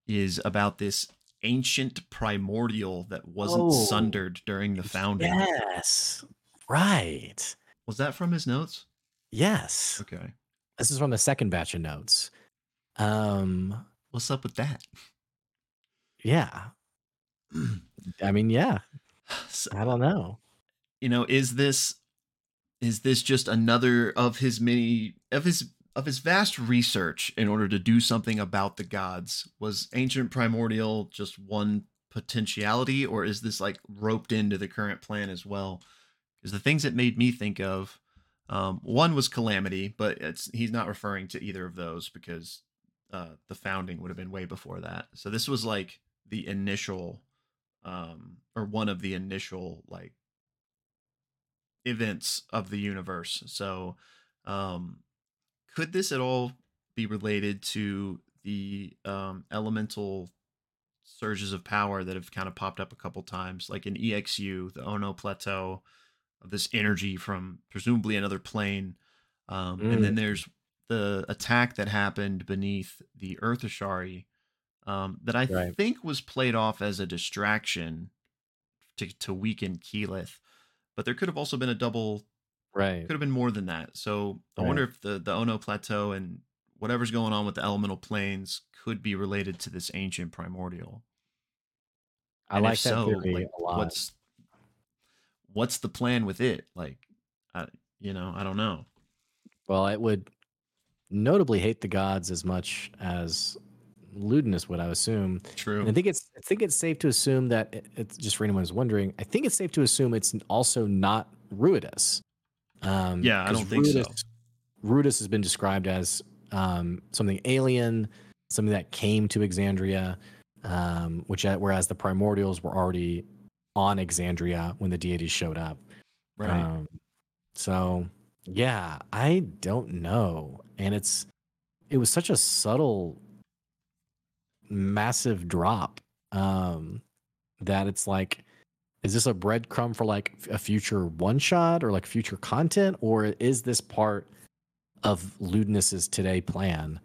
is about this ancient primordial that wasn't Oh. sundered during the founding. Yes. Right. Was that from his notes? Yes. Okay. This is from the second batch of notes. Um, What's up with that? yeah. I mean, yeah. So- I don't know. you know is this is this just another of his many of his of his vast research in order to do something about the gods was ancient primordial just one potentiality or is this like roped into the current plan as well because the things it made me think of um, one was calamity but it's he's not referring to either of those because uh, the founding would have been way before that so this was like the initial um, or one of the initial like events of the universe. So, um, could this at all be related to the um, elemental surges of power that have kind of popped up a couple times, like in EXU, the Ono Plateau, of this energy from presumably another plane, um, and then there's the attack that happened beneath the Earth Ashari um, that I Right. think was played off as a distraction to to weaken Keyleth, but there could have also been a double Right. could have been more than that. So I Right. wonder if the the Ono plateau and whatever's going on with the elemental planes could be related to this ancient primordial. I And like that so, theory like, a lot. what's what's the plan with it? Like, I, you know, I don't know. Well, it would notably hate the gods as much as Ludinus would, I assume. True. And I think it's I think it's safe to assume that it, it's just for anyone who's wondering. I think it's safe to assume it's also not Ruidus. Um, Yeah, I don't think so. Ruidus- Ruidus has been described as um, something alien, something that came to Exandria, um, which whereas the primordials were already on Exandria when the deities showed up. right. Um, so yeah, I don't know, and it's it was such a subtle, massive drop um, that it's like, is this a breadcrumb for like a future one shot or like future content, or is this part of Ludinus's today plan?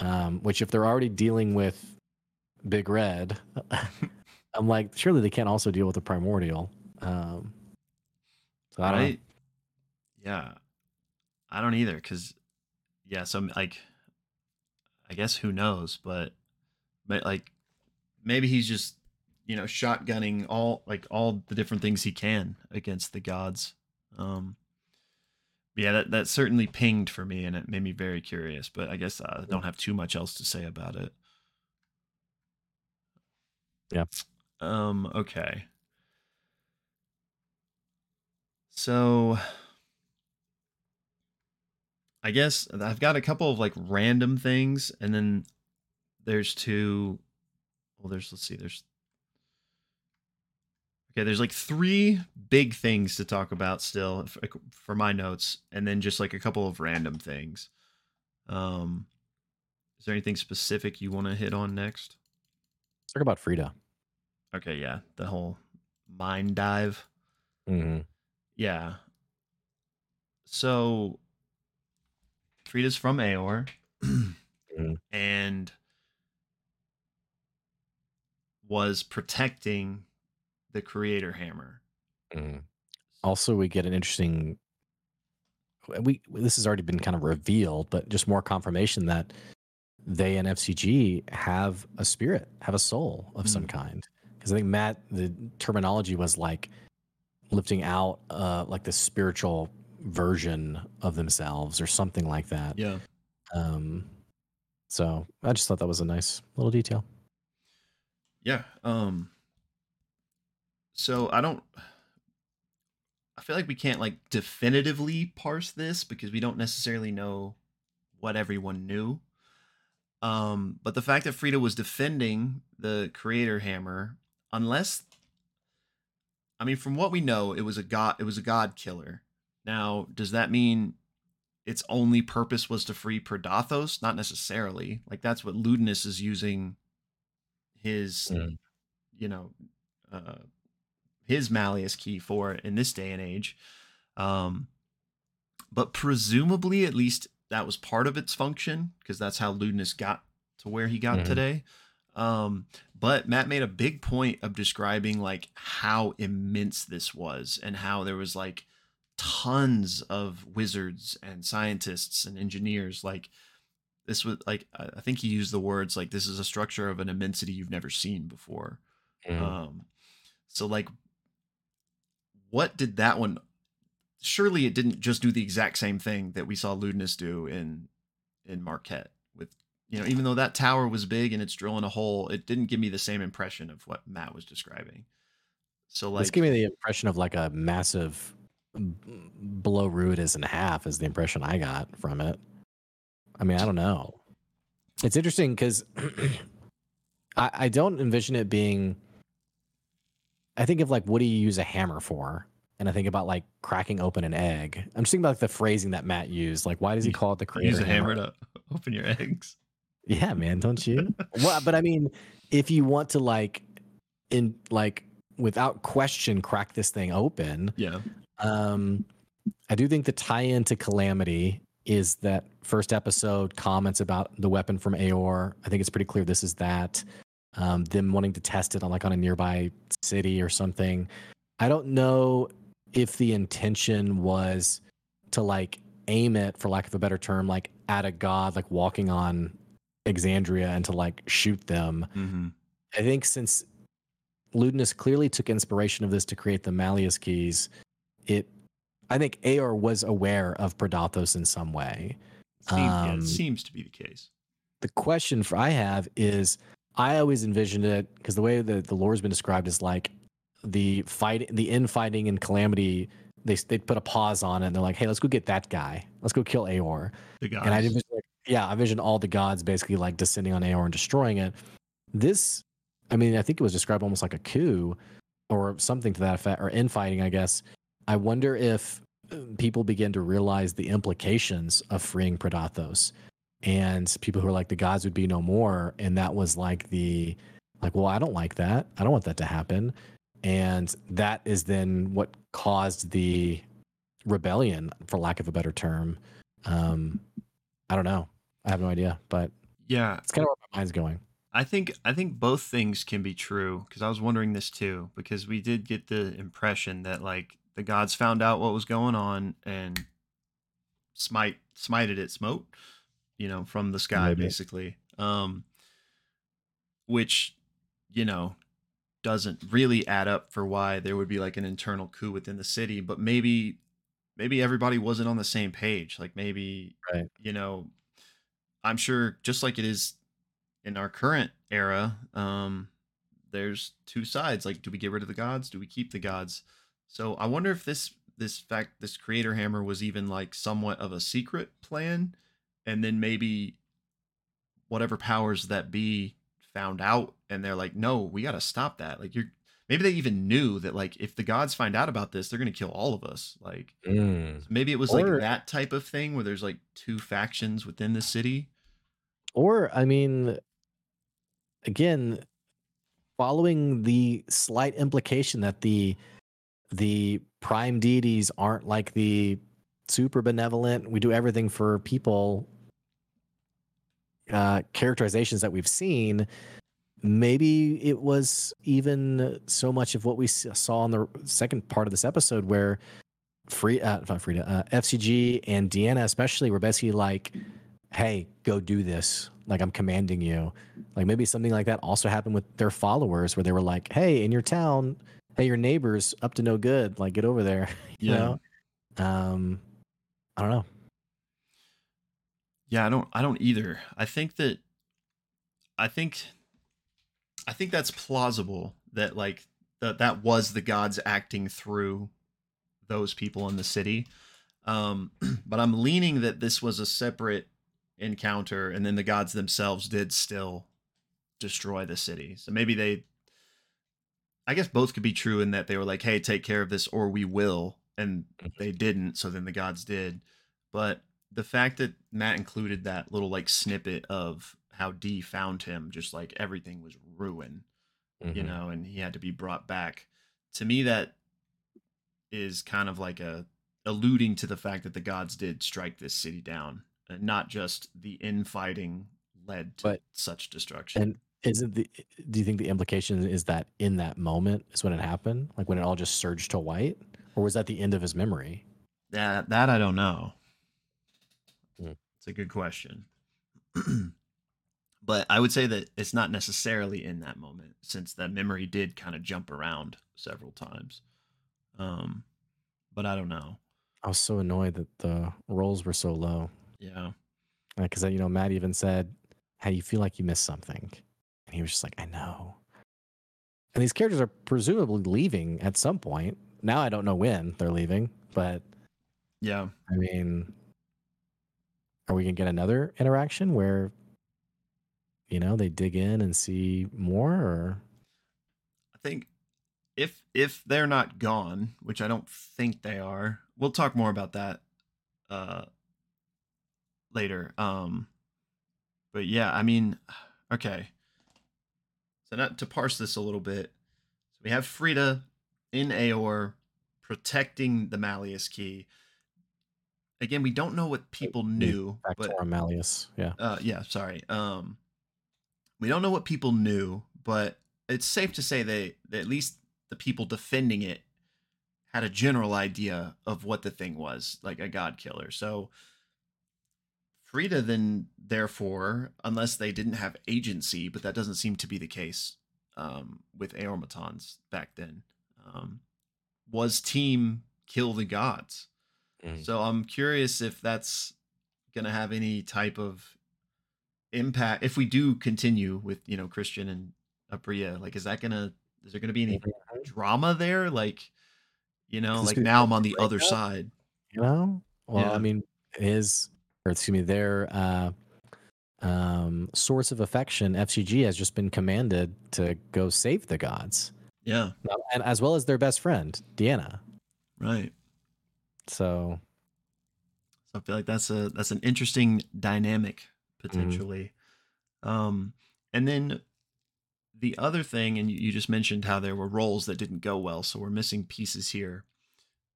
Um, which, if they're already dealing with Big Red, I'm like, surely they can't also deal with the primordial. Um, so I don't right. Yeah. I don't either, because yeah, so like, I guess who knows, but but like maybe he's just you know shotgunning all like all the different things he can against the gods. Um, yeah, that that certainly pinged for me, and it made me very curious. But I guess I don't have too much else to say about it. Yeah. Um. Okay. So I guess I've got a couple of like random things, and then there's two. Well, there's let's see, there's okay, there's like three big things to talk about still for my notes, and then just like a couple of random things. Um, is there anything specific you want to hit on next? Let's talk about Frida. Okay, yeah, the whole mind dive. hmm Yeah. So Frida's from Aeor Mhm. and was protecting the creator hammer. hmm Also, we get an interesting. We this has already been kind of revealed, but just more confirmation that they and FCG have a spirit, have a soul of some kind. Because I think Matt, the terminology was like lifting out, uh, like the spiritual version of themselves or something like that. Yeah. Um, so I just thought that was a nice little detail. Yeah. Um so I don't I feel like we can't like definitively parse this because we don't necessarily know what everyone knew. Um but the fact that Frida was defending the creator hammer unless I mean from what we know it was a god it was a god killer. Now, does that mean its only purpose was to free Predathos? Not necessarily. Like that's what Ludinus is using his Mm. you know uh his malleus key for in this day and age um but presumably at least that was part of its function because that's how ludinus got to where he got Mhm. today um but matt made a big point of describing like how immense this was and how there was like tons of wizards and scientists and engineers like this was like i think he used the words like this is a structure of an immensity you've never seen before Mhm. um so like what did that one surely it didn't just do the exact same thing that we saw ludinus do in in Marquet with you know even though that tower was big and it's drilling a hole it didn't give me the same impression of what matt was describing so like this gave me the impression of like a massive blow Ruidus in half is the impression I got from it. I mean, I don't know. It's interesting because I, I don't envision it being. I think of like what do you use a hammer for? And I think about like cracking open an egg. I'm just thinking about like the phrasing that Matt used. Like, why does he call it the creator use a hammer to open your eggs Yeah, man, don't you? well, but I mean, if you want to like, in like without question, crack this thing open, yeah um, I do think the tie-in to Calamity is that first episode comments about the weapon from Aeor. I think it's pretty clear this is that. Um, them wanting to test it on like on a nearby city or something. I don't know if the intention was to like aim it, for lack of a better term, like at a god, like walking on Exandria and to like shoot them. mm-hmm. I think since Ludinus clearly took inspiration of this to create the Malleus keys, it I think Aeor was aware of Predathos in some way. Seems, yeah, Um, it seems to be the case The question for I have is I always envisioned it because the way that the lore has been described is like the fight the infighting and calamity they they put a pause on it and they're like, hey, let's go get that guy. Let's go kill Aeor. the guys And I yeah, I envision all the gods basically like descending on Aeor and destroying it. This, I mean, I think it was described almost like a coup or something to that effect, or infighting, I guess. I wonder if uh, people begin to realize the implications of freeing Predathos and people who are like, the gods would be no more. And that was like the, like, well, I don't like that. I don't want that to happen. And that is then what caused the rebellion, for lack of a better term. Um, I don't know. I have no idea, but yeah it's kind of where my mind's going. I think I think both things can be true because I was wondering this too because we did get the impression that like the gods found out what was going on and smite smited it smote, you know, from the sky Maybe. basically. Um, which you know doesn't really add up for why there would be like an internal coup within the city, but maybe maybe everybody wasn't on the same page. Like maybe Right. you know, I'm sure just like it is in our current era, um, there's two sides. Like, do we get rid of the gods? Do we keep the gods? So I wonder if this this fact this creator hammer was even like somewhat of a secret plan, and then maybe whatever powers that be found out and they're like, no, we gotta stop that. Like you're maybe they even knew that like if the gods find out about this, they're gonna kill all of us. Like Mm. maybe it was Or- like that type of thing where there's like two factions within the city. Or, I mean, again, following the slight implication that the the prime deities aren't like the super benevolent, we do everything for people uh characterizations that we've seen maybe it was even so much of what we saw in the second part of this episode where free uh, not Frida, uh, FCG and Deanna especially were basically like hey go do this. Like i'm commanding you. Like maybe something like that also happened with their followers where they were like hey in your town hey your neighbors up to no good. Like get over there. You know? Um i don't know. Yeah, I don't I don't either. I think that I think I think that's plausible that like that that was the gods acting through those people in the city. Um but I'm leaning that this was a separate encounter and then the gods themselves did still destroy the city. So maybe they I guess both could be true in that they were like, "Hey, take care of this or we will." And they didn't, so then the gods did. But the fact that Matt included that little like snippet of how D found him, just like everything was ruined, you Mhm. know, and he had to be brought back. To me, that is kind of like a alluding to the fact that the gods did strike this city down, and not just the infighting led to But- such destruction. And isn't the do you think the implication is that in that moment is when it happened? Like when it all just surged to white? Or was that the end of his memory? that that I don't know. Hmm. It's a good question. but I would say that it's not necessarily in that moment since that memory did kind of jump around several times. Um but I don't know. I was so annoyed that the rolls were so low. Yeah. Because you know, Matt even said, Hey, you feel like you missed something. And he was just like, I know. And these characters are presumably leaving at some point. Now I don't know when they're leaving, but Yeah. I mean, are we gonna get another interaction where, you know, they dig in and see more, or I think if if they're not gone, which I don't think they are, we'll talk more about that uh later. Um but yeah, I mean, okay. So not to parse this a little bit. So we have Frida in Aeor protecting the Malleus key. Again, we don't know what people knew, back but to Malleus? Yeah, uh yeah sorry um we don't know what people knew but it's safe to say they, that at least the people defending it had a general idea of what the thing was like a god killer so frida then therefore unless they didn't have agency but that doesn't seem to be the case um, with aeormatons back then um, was team kill the gods Mhm. so I'm curious if that's gonna have any type of impact if we do continue with you know Christian and Abria. Like, is that gonna is there gonna be any Mhm. drama there? Like, you know, like now I'm on the other side. you know. Well, Yeah. I mean, his or excuse me, their uh, um, source of affection, FCG, has just been commanded to go save the gods, Yeah, and as well as their best friend, Deanna. right. So So I feel like that's a that's an interesting dynamic potentially. Um, and then the other thing, and you, you just mentioned how there were roles that didn't go well, so we're missing pieces here.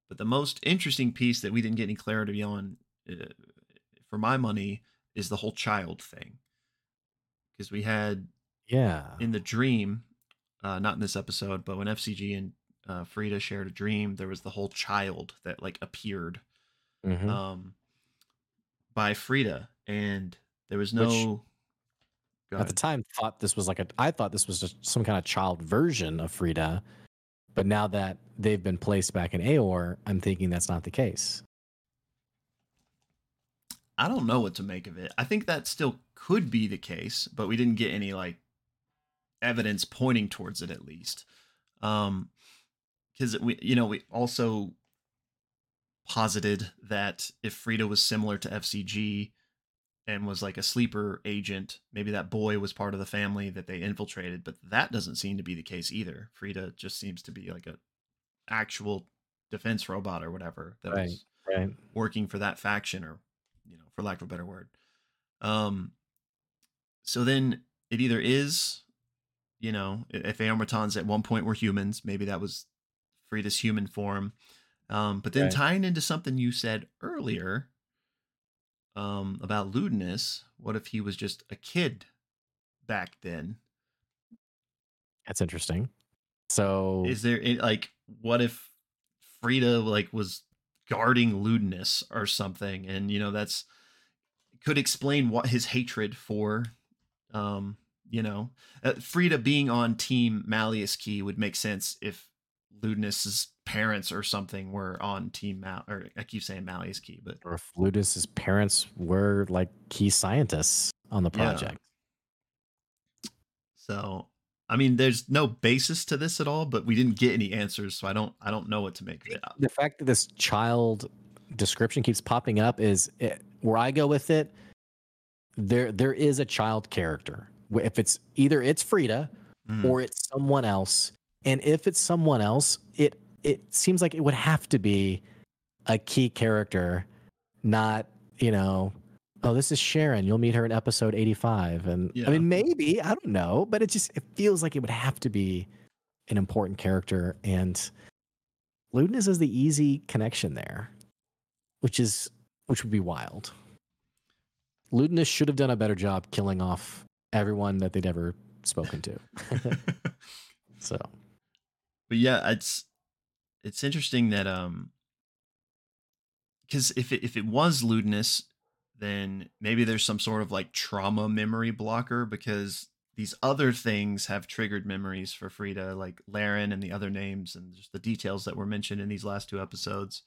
But the most interesting piece that we didn't get any clarity on, uh, for my money, is the whole child thing, because we had yeah, in the dream, uh, not in this episode, but when FCG and uh, Frida shared a dream, there was the whole child that like appeared Mhm. um, by Frida, and there was no. Go At the time, thought this was like a. I thought this was just some kind of child version of Frida, but now that they've been placed back in Aeor, I'm thinking that's not the case. I don't know what to make of it. I think that still could be the case, but we didn't get any like evidence pointing towards it at least. Um cuz we you know, we also posited that if Frida was similar to FCG and was like a sleeper agent, maybe that boy was part of the family that they infiltrated, but that doesn't seem to be the case either. Frida just seems to be like a actual defense robot or whatever that Right. was Right. working for that faction or you know for lack of a better word um so then it either is you know if aeormatons at one point were humans maybe that was Frida's human form um but then Right. tying into something you said earlier um about Ludinus what if he was just a kid back then That's interesting. So is there like what if Frida like was guarding Ludinus or something and you know that's could explain what his hatred for um you know uh, Frida being on team Malleus Key would make sense if Ludinus's parents or something were on team Mal or I keep saying Malleus Key but or if Ludinus's parents were like key scientists on the Yeah. project. so I mean there's no basis to this at all but we didn't get any answers so I don't I don't know what to make of it The fact that this child description keeps popping up is it, where I go with it. There, there is a child character. If it's either it's Frida Mhm. or it's someone else, and if it's someone else, it it seems like it would have to be a key character, not you know. Oh, this is Sharon. You'll meet her in episode 85. And Yeah. I mean, maybe, I don't know, but it just it feels like it would have to be an important character. And Ludinus is the easy connection there, which is which would be wild. Ludinus should have done a better job killing off everyone that they'd ever spoken to. so but yeah, it's it's interesting that um because if it, if it was Ludinus, then maybe there's some sort of like trauma memory blocker because these other things have triggered memories for Frida, like Laerryn and the other names and just the details that were mentioned in these last two episodes.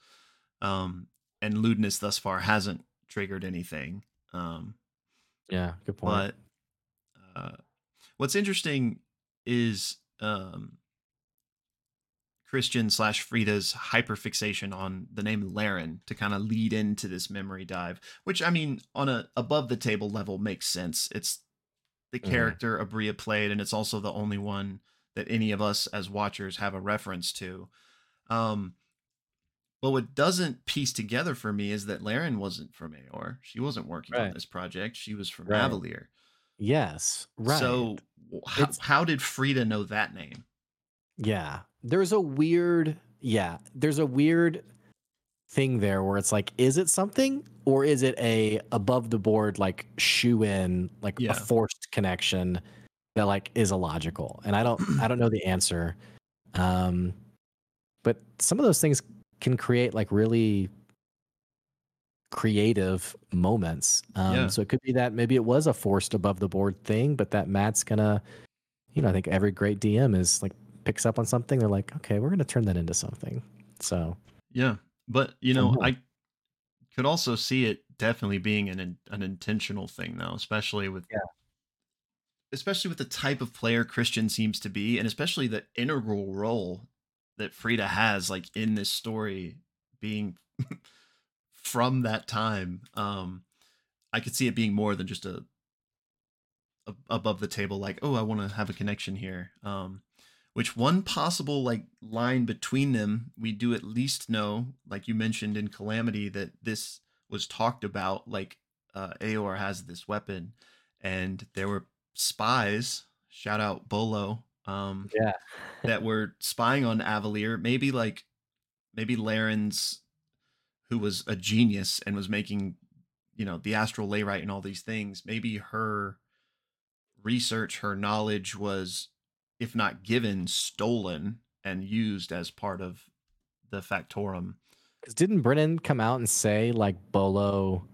Um, and Ludinus thus far hasn't triggered anything. Um, yeah, good point. but uh, what's interesting is um, Christian slash Frida's hyperfixation on the name Laerryn to kind of lead into this memory dive, which I mean, on a above the table level makes sense. It's the Mhm. character Aabria played, and it's also the only one that any of us as watchers have a reference to. Um, but what doesn't piece together for me is that Laerryn wasn't from Aeor. She wasn't working on this project. She was from Right. Avalir. yes, right. So how did Frida know that name? Yeah. There's a weird yeah, there's a weird thing there where it's like is it something or is it a above the board like shoe in like Yeah. a forced connection that like is illogical. And I don't I don't know the answer. Um but some of those things can create like really creative moments. Um Yeah. so it could be that maybe it was a forced above the board thing but that Matt's to you know, I think every great DM is like picks up on something, they're like, okay, we're going to turn that into something. So, Yeah, but you know. I could also see it definitely being an an intentional thing, though, especially with Yeah. especially with the type of player Christian seems to be, and especially the integral role that Frida has, like in this story, being from that time. Um, I could see it being more than just a, a above the table, like, oh, I want to have a connection here. Um, which one possible like line between them we do at least know like you mentioned in calamity that this was talked about like uh aeor has this weapon and there were spies shout out bolo um yeah. that were spying on avalir maybe like maybe laerryn's who was a genius and was making you know the astral layrite and all these things maybe her research her knowledge was if not given stolen and used as part of the factorum didn't Brennan come out and say like Bolo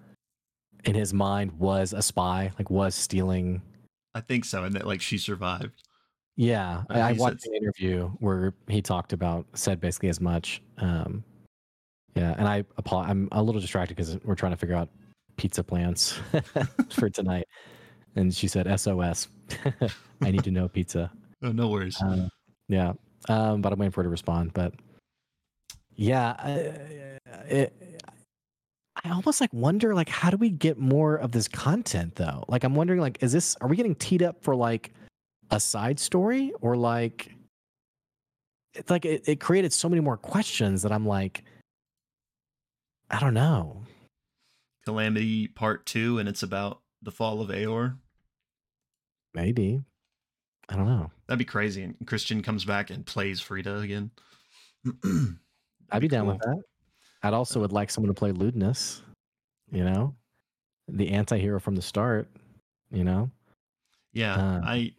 in his mind was a spy, like was stealing. I think so, and that like she survived. Yeah, I, I watched said- the interview where he talked about said basically as much. Um, yeah, and I I'm a little distracted because we're trying to figure out pizza plans for tonight, and she said SOS. I need to know pizza. Oh, no worries. Uh, yeah, um, but I'm waiting for her to respond. But yeah, I, it, I almost like wonder like how do we get more of this content though? Like I'm wondering like is this are we getting teed up for like a side story or like it's like it, it created so many more questions that I'm like I don't know. Calamity Part Two, and it's about the fall of Aeor. Maybe I don't know. That'd be crazy. And Christian comes back and plays Frida again. I'd be down with that. I'd also would like someone to play Ludinus, you know, the anti-hero from the start, you know. Yeah, Uh. I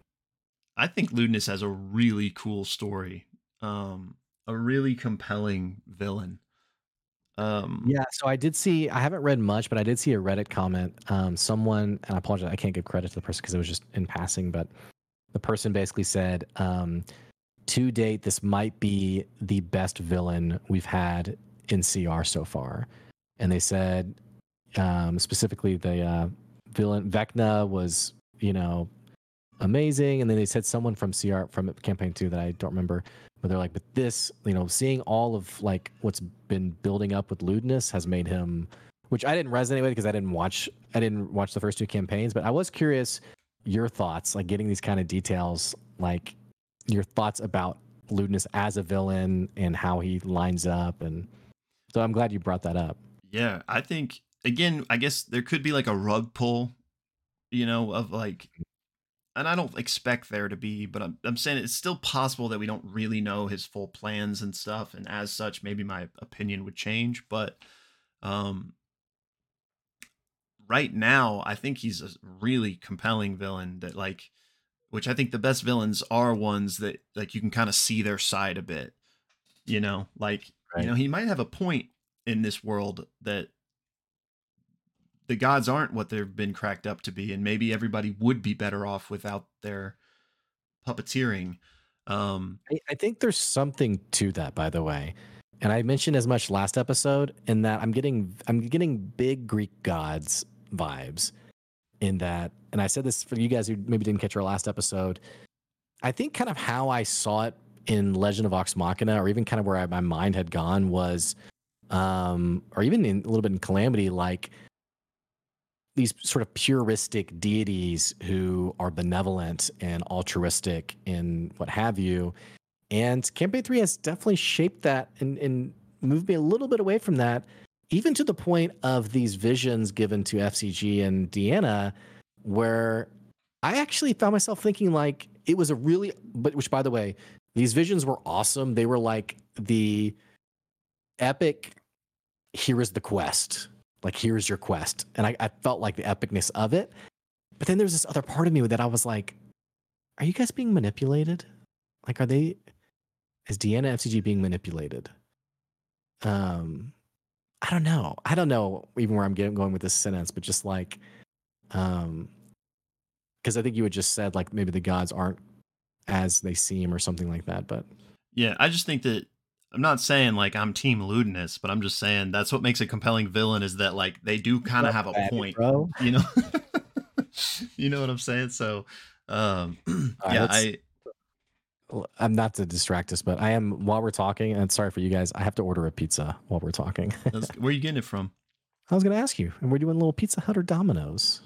I think Ludinus has a really cool story. Um a really compelling villain. Um Yeah, so I did see. I haven't read much, but I did see a Reddit comment. Um, someone, and I apologize, I can't give credit to the person because it was just in passing, but the person basically said, um, "To date, this might be the best villain we've had in CR so far," and they said um, specifically the uh, villain Vecna was, you know, amazing, and then they said someone from CR from campaign two that I don't remember but they're like, but this, you know, seeing all of like what's been building up with Ludinus has made him, which I didn't resonate with because I didn't watch, I didn't watch the first two campaigns, but I was curious your thoughts, like getting these kind of details, like your thoughts about Ludinus as a villain and how he lines up, and so I'm glad you brought that up. Yeah, I think again, I guess there could be like a rug pull, you know, of like and I don't expect there to be, but I'm I'm saying it's still possible that we don't really know his full plans and stuff, and as such, maybe my opinion would change. But um right now, I think he's a really compelling villain that like which I think the best villains are ones that like you can kind of see their side a bit. You know, like Right. you know, he might have a point in this world that the gods aren't what they've been cracked up to be, and maybe everybody would be better off without their puppeteering. Um, I, I think there's something to that, by the way. And I mentioned as much last episode in that I'm getting I'm getting big Greek gods vibes in that. And I said this for you guys who maybe didn't catch our last episode. I think kind of how I saw it in Legend of Vox Machina, or even kind of where I, my mind had gone was, um, or even in, a little bit in Calamity, like these sort of puristic deities who are benevolent and altruistic and what have you. And campaign three has definitely shaped that and, and moved me a little bit away from that, even to the point of these visions given to FCG and Deanna, where I actually found myself thinking like it was a really, but which by the way, these visions were awesome. They were like the epic, here is the quest. Like, here's your quest. And I, I felt like the epicness of it. But then there's this other part of me that I was like, are you guys being manipulated? Like, are they, is Deanna FCG being manipulated? Um, I don't know. I don't know even where I'm getting going with this sentence, but just like, um, because I think you had just said like maybe the gods aren't as they seem or something like that. But yeah, I just think that I'm not saying like I'm Team Ludinus, but I'm just saying that's what makes a compelling villain is that like they do kind of have a point, bro. you know. you know what I'm saying? So, um, right, yeah, I I'm not to distract us, but I am while we're talking. And sorry for you guys, I have to order a pizza while we're talking. where are you getting it from? I was going to ask you, and we're doing a little Pizza Hut or Domino's.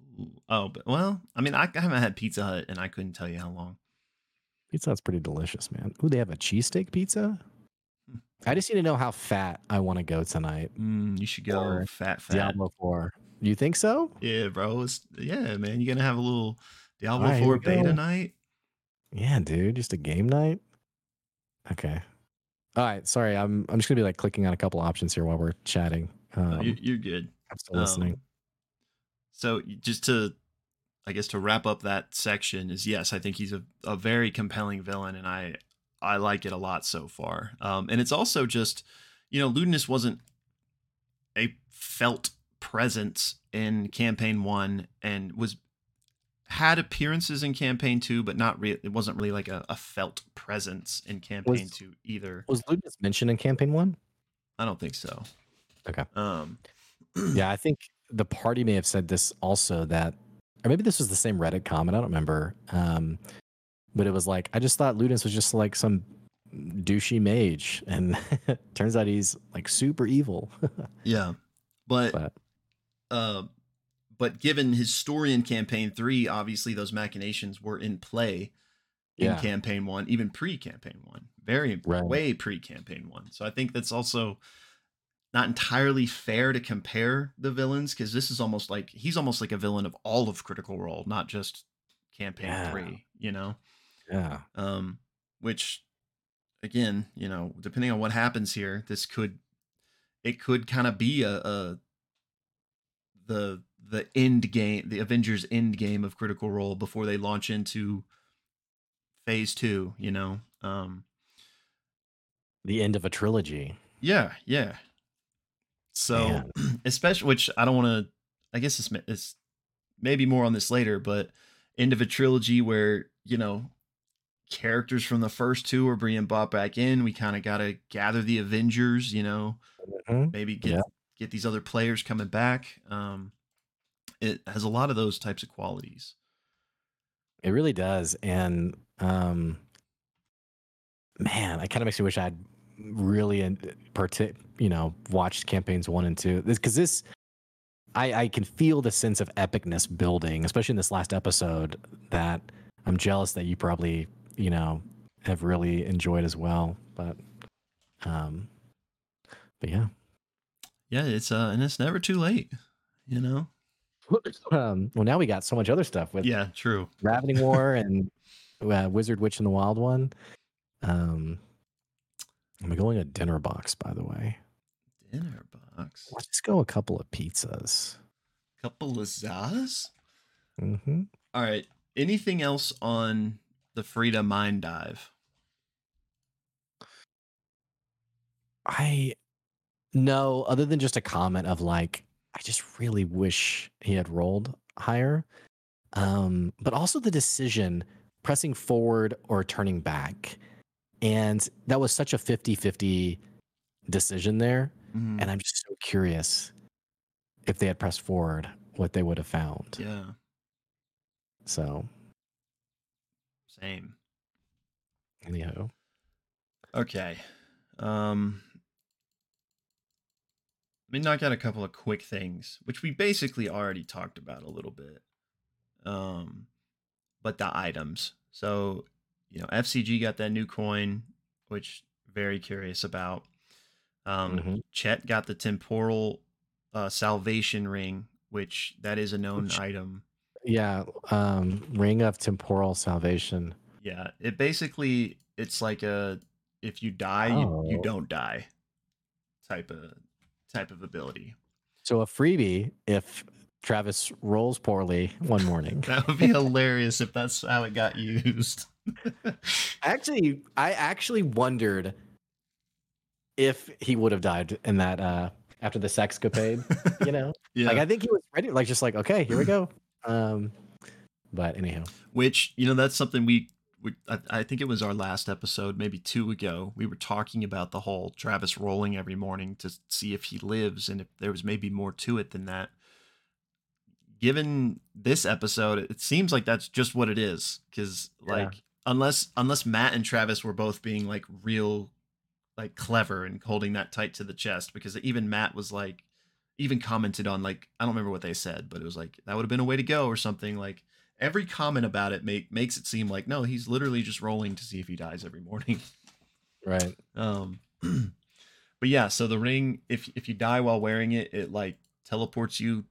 Oh, but well, I mean, I, I haven't had Pizza Hut, and I couldn't tell you how long. Pizza Hut's pretty delicious, man. Ooh, they have a cheesesteak pizza. Hmm. I just need to know how fat I want to go tonight. Mm, you should go Or fat, fat. Diablo Four. You think so? Yeah, bro. It's, yeah, man. You're gonna have a little Diablo here 4 we beta go. night. Yeah, dude. Just a game night. Okay. All right. Sorry, I'm I'm just gonna be like clicking on a couple options here while we're chatting. Um, you, you're good. I'm still listening. Um, so just to, I guess to wrap up that section is yes, I think he's a, a very compelling villain, and I I like it a lot so far. Um, and it's also just, you know, Ludinus wasn't a felt presence in campaign one and was had appearances in campaign two, but not really. It wasn't really like a, a felt presence in campaign Was- two either. Was Ludinus mentioned in campaign one? I don't think so. Okay. Um, Yeah, I think the party may have said this also that, or maybe this was the same Reddit comment. I don't remember. Um, but it was like I just thought Ludinus was just like some douchey mage, and turns out he's like super evil. yeah, but but uh, but given his story in campaign three, obviously those machinations were in play in Yeah. campaign one, even pre-campaign one, very Right. way pre-campaign one. So I think that's also not entirely fair to compare the villains because this is almost like he's almost like a villain of all of Critical Role, not just campaign Yeah. three. You know, yeah, um, which again, you know, depending on what happens here, this could it could kind of be a, a the the end game, the Avengers end game of Critical Role before they launch into phase two. You know, um, the end of a trilogy. yeah, yeah. So, Man. especially which I don't want to. I guess it's, it's maybe more on this later, but end of a trilogy where you know characters from the first two are being brought back in. We kind of got to gather the Avengers. You know, Mhm. maybe get Yeah. get these other players coming back. Um, it has a lot of those types of qualities. It really does, and um, man, it kind of makes me wish I'd really, parti- you know, watched campaigns one and two. This because this, I I can feel the sense of epicness building, especially in this last episode. That I'm jealous that you probably, you know, have really enjoyed as well. But, um, but yeah, Yeah, it's uh, and it's never too late. You know. um, well, now we got so much other stuff with Yeah, true. Ravening War and uh, Wizard Witch and the Wild One. Um, I'm going a dinner box, by the way. Dinner box. Let's just go a couple of pizzas. Couple of Zaz. hmm All right. Anything else on the Frida Mind Dive? I no, other than just a comment of like, I just really wish he had rolled higher. Um, but also the decision pressing forward or turning back. And that was such a 50 50 decision there. Mhm. And I'm just so curious if they had pressed forward, what they would have found. Yeah, So, same. anyhow, Okay. Um me knock out a couple of quick things, which we basically already talked about a little bit. Um but the items. So, you know, FCG got that new coin, which very curious about. Um Mhm. Chet got the temporal uh salvation ring, which that is a known Which- item. yeah, um, Ring of Temporal Salvation. Yeah, it basically it's like a if you die, you, you Oh. don't die type of type of ability. So a freebie if Travis rolls poorly one morning. That would be hilarious if that's how it got used. actually, I actually wondered if he would have died in that uh after the sex sexcapade. You know, yeah. like I think he was ready, like just like okay, here we go. Um, but anyhow, Which you know that's something we. We I, I think it was our last episode, maybe two ago. We were talking about the whole Travis rolling every morning to see if he lives, and if there was maybe more to it than that. Given this episode, it seems like that's just what it is. Because Yeah. like, unless unless Matt and Travis were both being like real, like clever and holding that tight to the chest, because even Matt was like, even commented on like I don't remember what they said, but it was like that would have been a way to go or something. Like every comment about it make makes it seem like no, he's literally just rolling to see if he dies every morning. right? Um, but yeah, so the ring, if if you die while wearing it, it like teleports you,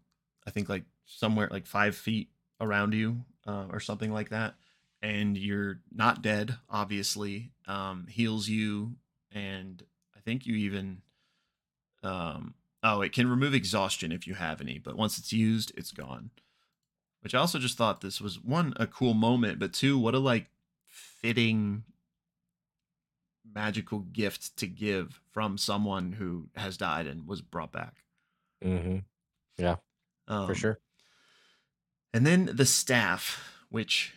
I think like somewhere like five feet around you, uh, or something like that, and you're not dead. Obviously, um, heals you, and I think you even, um, oh, it can remove exhaustion if you have any, but once it's used, it's gone. Which I also just thought this was one a cool moment, but two, what a like fitting magical gift to give from someone who has died and was brought back. Mm-hmm. Yeah, Um, for sure. And then the staff, which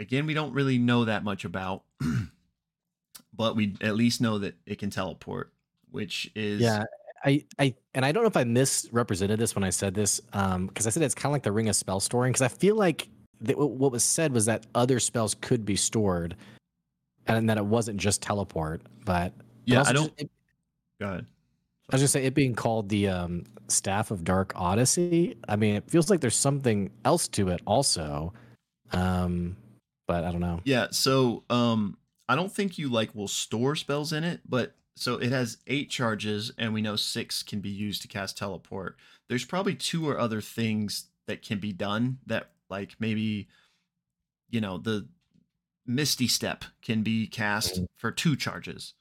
again we don't really know that much about, but we at least know that it can teleport, which is Yeah, I, I, and I don't know if I misrepresented this when I said this, um, because I said it's kind of like the ring of spell storing. Because I feel like that what was said was that other spells could be stored, and that it wasn't just teleport. But yeah. I don't. it- Go ahead. I was gonna say it being called the um, Staff of Dark Odyssey. I mean, it feels like there's something else to it also, um, but I don't know. Yeah, so um I don't think you like will store spells in it, but so it has 8 charges and we know 6 can be used to cast teleport. There's probably two or other things that can be done that like maybe you know, the Misty Step can be cast Mhm. for 2 charges.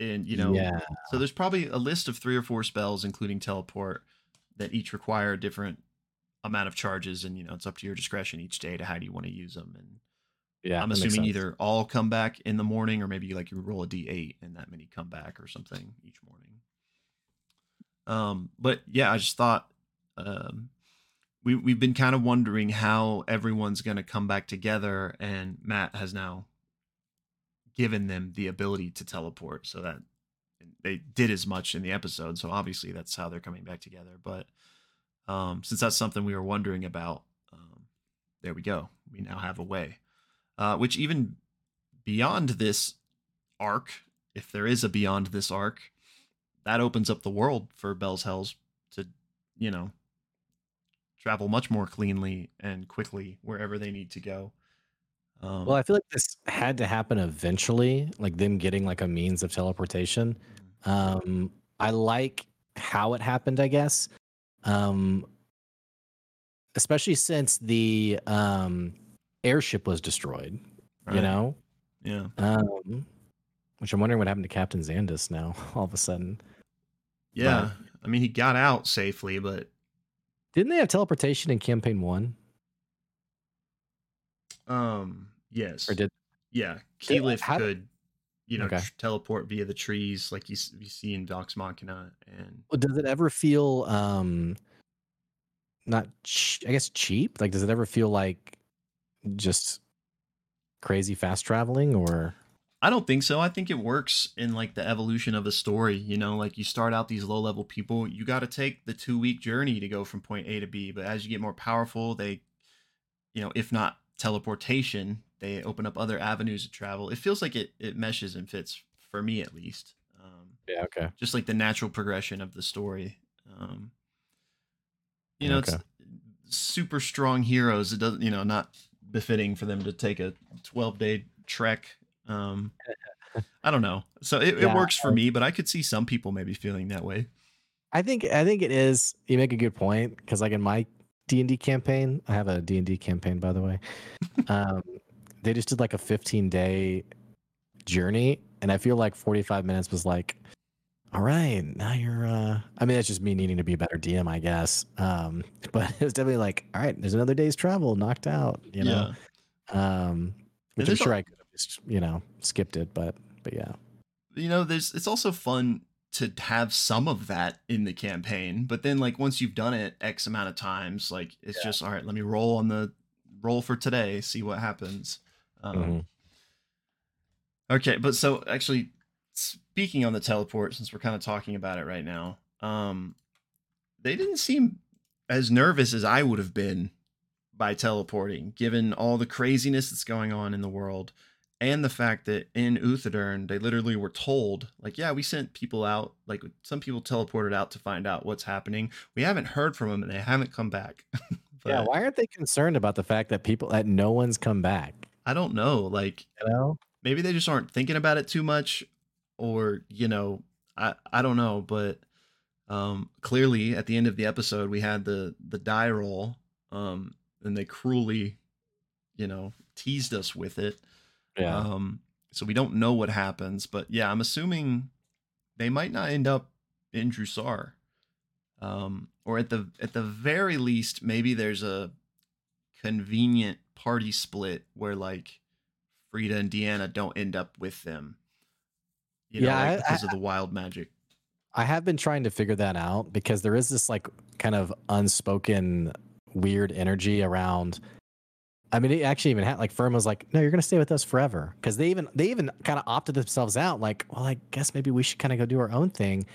And you know, yeah, so there's probably a list of 3 or 4 spells including teleport that each require a different amount of charges and you know, it's up to your discretion each day to how do you want to use them and yeah. I'm assuming either all come back in the morning or maybe like you roll a d8 and that many come back or something each morning. Um, but yeah, I just thought um, we we've been kind of wondering how everyone's going to come back together, and Matt has now given them the ability to teleport, so that they did as much in the episode. So obviously that's how they're coming back together. But um, since that's something we were wondering about, um, there we go. We now have a way uh, which even beyond this arc, if there is a beyond this arc, that opens up the world for Bell's Hells to, you know, travel much more cleanly and quickly wherever they need to go. Um, Well, I feel like this had to happen eventually, like them getting like a means of teleportation. Um, I like how it happened, I guess. Um, especially since the um airship was destroyed, you know? yeah, Um, which I'm wondering what happened to Captain Xandus now, all of a sudden. yeah. I mean, he got out safely, but Didn't they have teleportation in campaign one? um, yes, Or did yeah, Keyleth how- could, you know, Okay. tr- teleport via the trees like you, you see in Vox Machina, and well, does it ever feel um not ch- I guess cheap? Like does it ever feel like just crazy fast traveling or I don't think so. I think it works in like the evolution of a story. You know, like you start out these low level people, you got to take the two week journey to go from point A to B. But as you get more powerful, they, you know, if not teleportation, they open up other avenues of travel. It feels like it it meshes and fits for me at least. Um, Yeah, okay. just like the natural progression of the story. Um, you know, Okay. it's super strong heroes. It doesn't, you know, not befitting for them to take a 12 day trek. Um, I don't know. So it, it works for me, but I could see some people maybe feeling that way. I think I think it is. You make a good point because, like in my D and D campaign, I have a D and D campaign, by the way. um, they just did like a 15 day journey, and I feel like 45 minutes was like, all right, now you're. uh I mean, that's just me needing to be a better DM, I guess. Um, but it was definitely like, all right, there's another day's travel, knocked out. You know, um, which I'm sure al- I could have just you know skipped it, but but yeah, you know there's it's also fun to have some of that in the campaign but then like once you've done it x amount of times like it's Yeah. just all right let me roll on the roll for today see what happens um, Mhm. okay but so actually speaking on the teleport since we're kind of talking about it right now um they didn't seem as nervous as i would have been by teleporting given all the craziness that's going on in the world and the fact that in Uthodurn they literally were told like yeah we sent people out like some people teleported out to find out what's happening we haven't heard from them and they haven't come back but yeah. Why aren't they concerned about the fact that people that no one's come back? i don't know like You know, maybe they just aren't thinking about it too much or you know i i don't know but um clearly at the end of the episode we had the the die roll um and they cruelly you know teased us with it yeah. Um, so we don't know what happens, but yeah, I'm assuming they might not end up in Jrusar. Um, or at the at the very least, maybe there's a convenient party split where like Frida and Deanna don't end up with them. You know, Yeah, like I- because of the wild magic. I have been trying to figure that out because there is this like kind of unspoken weird energy around. I mean, it actually even had like Fearne was like, "No, you're going to stay with us forever," because they even they even kind of opted themselves out. Like, well, I guess maybe we should kind of go do our own thing,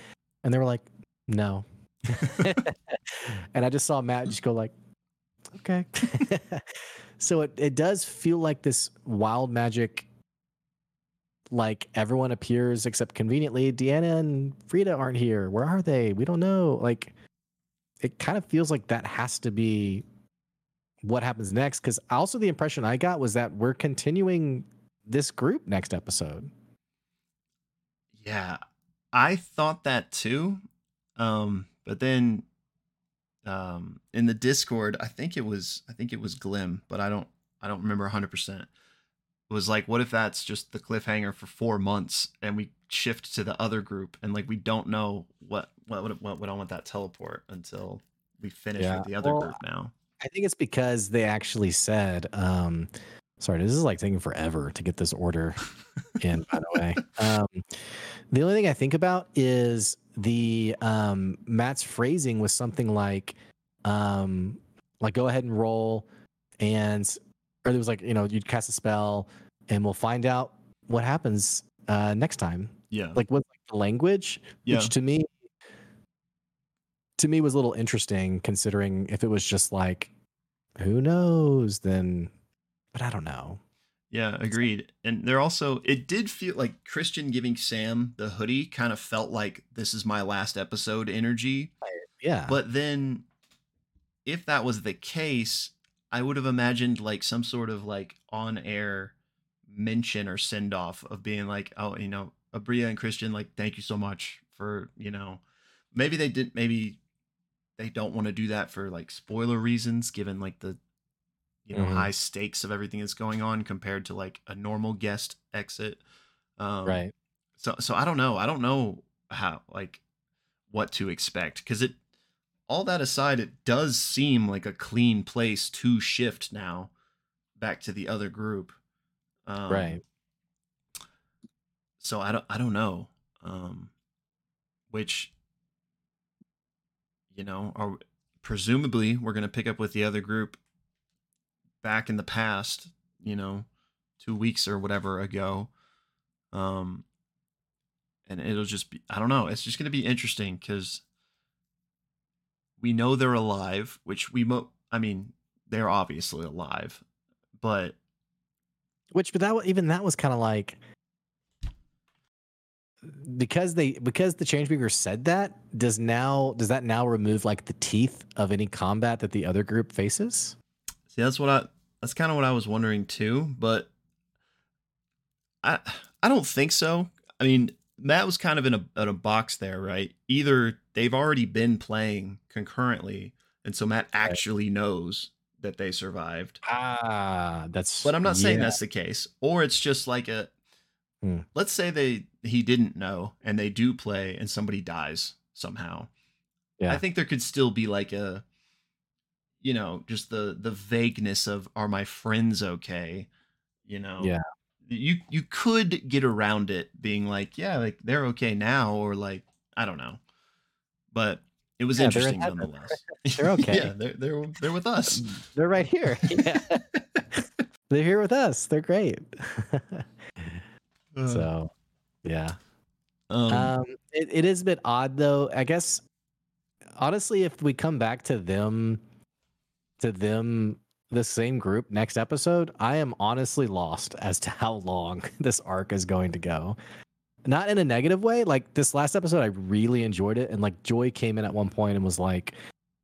and they were like, "No," and I just saw Matt just go like, "Okay." so it it does feel like this wild magic like everyone appears except conveniently Deanna and Frida aren't here. Where are they? We don't know. Like it kind of feels like that has to be what happens next cuz also the impression I got was that we're continuing this group next episode. Yeah. I thought that too. Um but then um in the Discord, I think it was I think it was Glim, but I don't I don't remember 100% was like, what if that's just the cliffhanger for four months and we shift to the other group and like we don't know what what what, what went on with that teleport until we finish Yeah. with the other Well, group now. I think it's because they actually said um sorry, this is like taking forever to get this order in by the way. Um the only thing I think about is the um Matt's phrasing was something like um like go ahead and roll and or there was like, you know, you'd cast a spell and we'll find out what happens uh next time. Yeah. Like with like the language, yeah. which to me to me was a little interesting considering if it was just like who knows then but I don't know. Yeah, agreed. And they're also it did feel like Christian giving Sam the hoodie kind of felt like this is my last episode energy. Yeah. But then if that was the case, I would have imagined like some sort of like on air mention or send off of being like, oh, you know, Aabria and Christian, like, thank you so much for, you know, maybe they didn't, maybe they don't want to do that for like spoiler reasons, given like the, you know, Mhm. high stakes of everything that's going on compared to like a normal guest exit. Um, right. so so I don't know. I don't know how like what to expect because it all that aside, it does seem like a clean place to shift now back to the other group. Um, right. So I don't I don't know. Um, which you know are presumably we're gonna pick up with the other group back in the past. You know, two weeks or whatever ago. Um, and it'll just be I don't know. It's just gonna be interesting because we know they're alive, which we mo I mean they're obviously alive, but Which but that even that was kind of like because they because the changebreaker said that does now does that now remove like the teeth of any combat that the other group faces? See, that's what I that's kind of what I was wondering too, but I I don't think so. I mean, Matt was kind of in a in a box there, right? Either they've already been playing concurrently, and so Matt actually knows that they survived. Ah, that's But I'm not saying that's the case. Or it's just like a Hmm. let's say they he didn't know and they do play and somebody dies somehow. Yeah. I think there could still be like a you know, just the the vagueness of are my friends okay? You know. Yeah. You you could get around it being like, yeah, like they're okay now or like I don't know. But it was Yeah, they're interesting nonetheless. They're okay. yeah, they're they're they're with us. They're right here. Yeah. They're here with us. They're great. so, yeah. um, Um, it, it is a bit odd though. I guess honestly, if we come back to them, to them, the same group next episode, I am honestly lost as to how long this arc is going to go. Not in a negative way. Like this last episode, I really enjoyed it, and like Joy came in at one point and was like,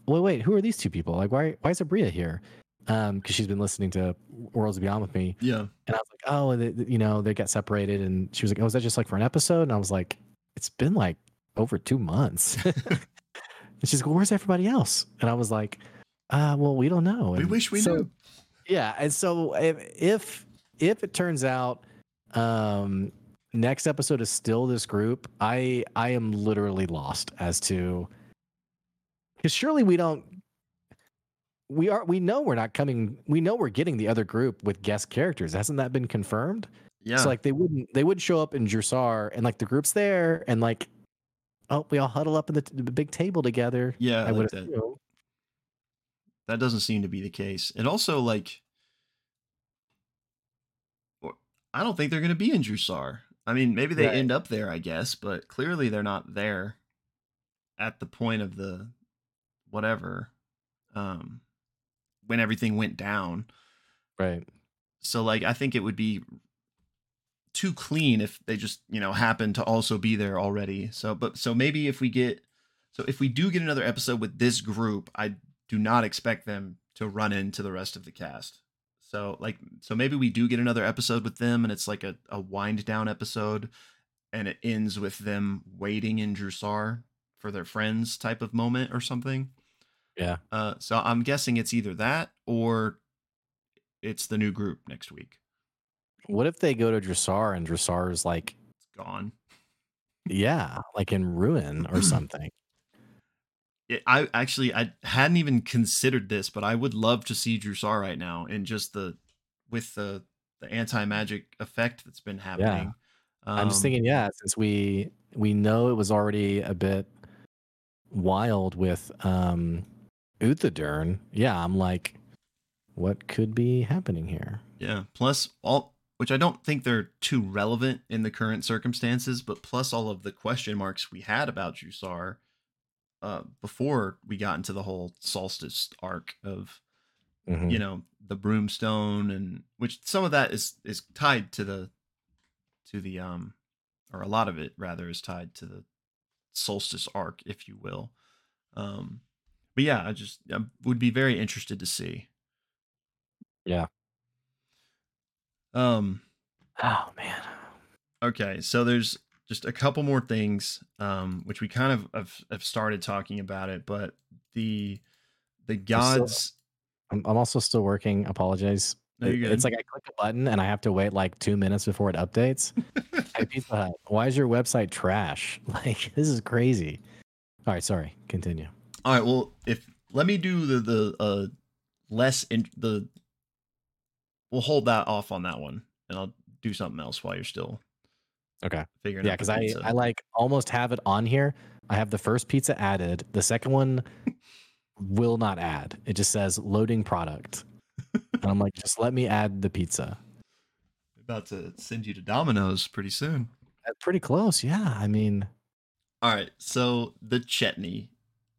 "Wait, wait, who are these two people? Like, why, why is Aabria here?" Um, because she's been listening to Worlds Beyond with me, yeah. and I was like, oh, they, they- you know, they got separated. And she was like, oh, is that just like for an episode? And I was like, it's been like over two months. and she's like, well, where's everybody else? And I was like, uh, well, we don't know. We wish we so- knew. Yeah. And so if, if, if it turns out, um, next episode is still this group, I, I am literally lost as to, because surely we don't, we are, we know we're not coming, we know we're getting the other group with guest characters. Hasn't that been confirmed? Yeah. So like they wouldn't they would show up in Jrusar and like the group's there and like oh, we all huddle up in the, t- the big table together. Yeah, I like would that. assume. That doesn't seem to be the case. And also, like, I don't think they're going to be in Jrusar. I mean, maybe they Right. end up there, I guess, but clearly they're not there at the point of the whatever um when everything went down. Right. So like I think it would be too clean if they just, you know, happen to also be there already. So but so maybe if we get so if we do get another episode with this group, I do not expect them to run into the rest of the cast. So like so maybe we do get another episode with them and it's like a, a wind down episode and it ends with them waiting in Jrusar for their friends type of moment or something. Yeah. Uh, so I'm guessing it's either that or it's the new group next week. What if they go to Jrusar and Jrusar is like, It's gone. yeah, like in ruin or something? I actually I hadn't even considered this, but I would love to see Jrusar right now and just the with the the anti magic effect that's been happening. Yeah, I'm just Um, thinking, yeah, since we we know it was already a bit wild with um Uthodurn, yeah, I'm like, what could be happening here? Yeah. Plus all which I don't think they're too relevant in the current circumstances, but plus all of the question marks we had about Jrusar uh before we got into the whole solstice arc of Mhm. you know the broomstone and which some of that is is tied to the to the um or a lot of it rather is tied to the solstice arc if you will um but yeah i just I would be very interested to see Yeah. um Oh man. okay so there's just a couple more things um which we kind of have, have started talking about it but the the gods I'm, I'm also still working. Apologize. No, you're it's like I click a button and I have to wait like two minutes before it updates. hey, Pizza Hut, why is your website trash? Like this is crazy. All right, sorry. Continue. All right. Well, if let me do the the uh less in the we'll hold that off on that one, and I'll do something else while you're still Okay. figuring Yeah, because I. I like almost have it on here. I have the first pizza added. The second one will not add. It just says loading product. and I'm like, just let me add the pizza. about to send you to Domino's pretty soon. That's pretty close. Yeah. I mean, All right. So the Chetney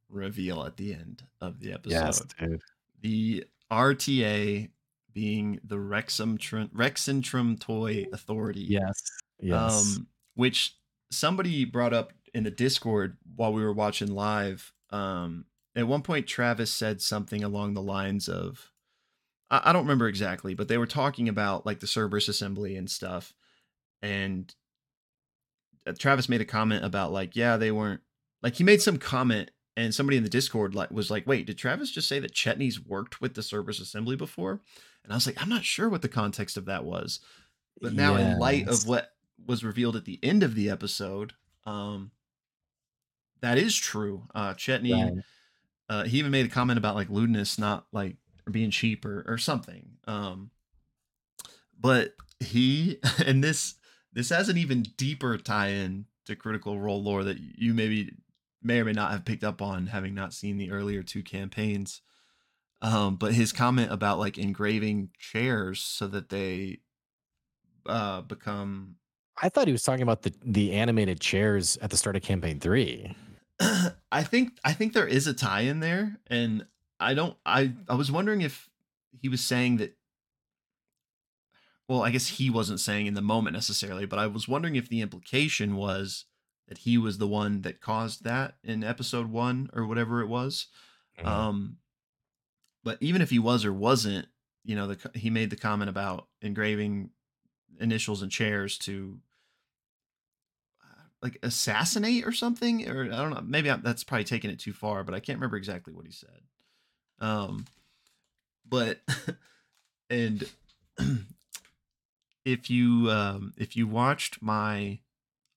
reveal at the end of the episode. dude. The RTA being the Rexum Rexxentrum Toy Authority. Yes. Yes. um, which somebody brought up in the Discord while we were watching live. Um, at one point, Travis said something along the lines of, I, I don't remember exactly, but they were talking about like the Cerberus assembly and stuff. And uh, Travis made a comment about like, yeah, they weren't like he made some comment and somebody in the Discord like was like, wait, did Travis just say that Chetney's worked with the Cerberus assembly before? And I was like, I'm not sure what the context of that was. But now, in light of what was revealed at the end of the episode, um, that is true. Uh, Chetney, Right. uh, he even made a comment about like Ludinus not like being cheap or, or something. Um, but he and this this has an even deeper tie-in to Critical Role lore that you maybe may or may not have picked up on having not seen the earlier two campaigns. Um, but his comment about like engraving chairs so that they uh become I thought he was talking about the the animated chairs at the start of campaign three. I think I think there is a tie in there, and I don't. I I was wondering if he was saying that. Well, I guess he wasn't saying in the moment necessarily, but I was wondering if the implication was that he was the one that caused that in episode one or whatever it was. Mhm. Um, but even if he was or wasn't, you know, the he made the comment about engraving initials and chairs to like assassinate or something, or I don't know. Maybe I, that's probably taking it too far, but I can't remember exactly what he said. Um, but and if you um if you watched my,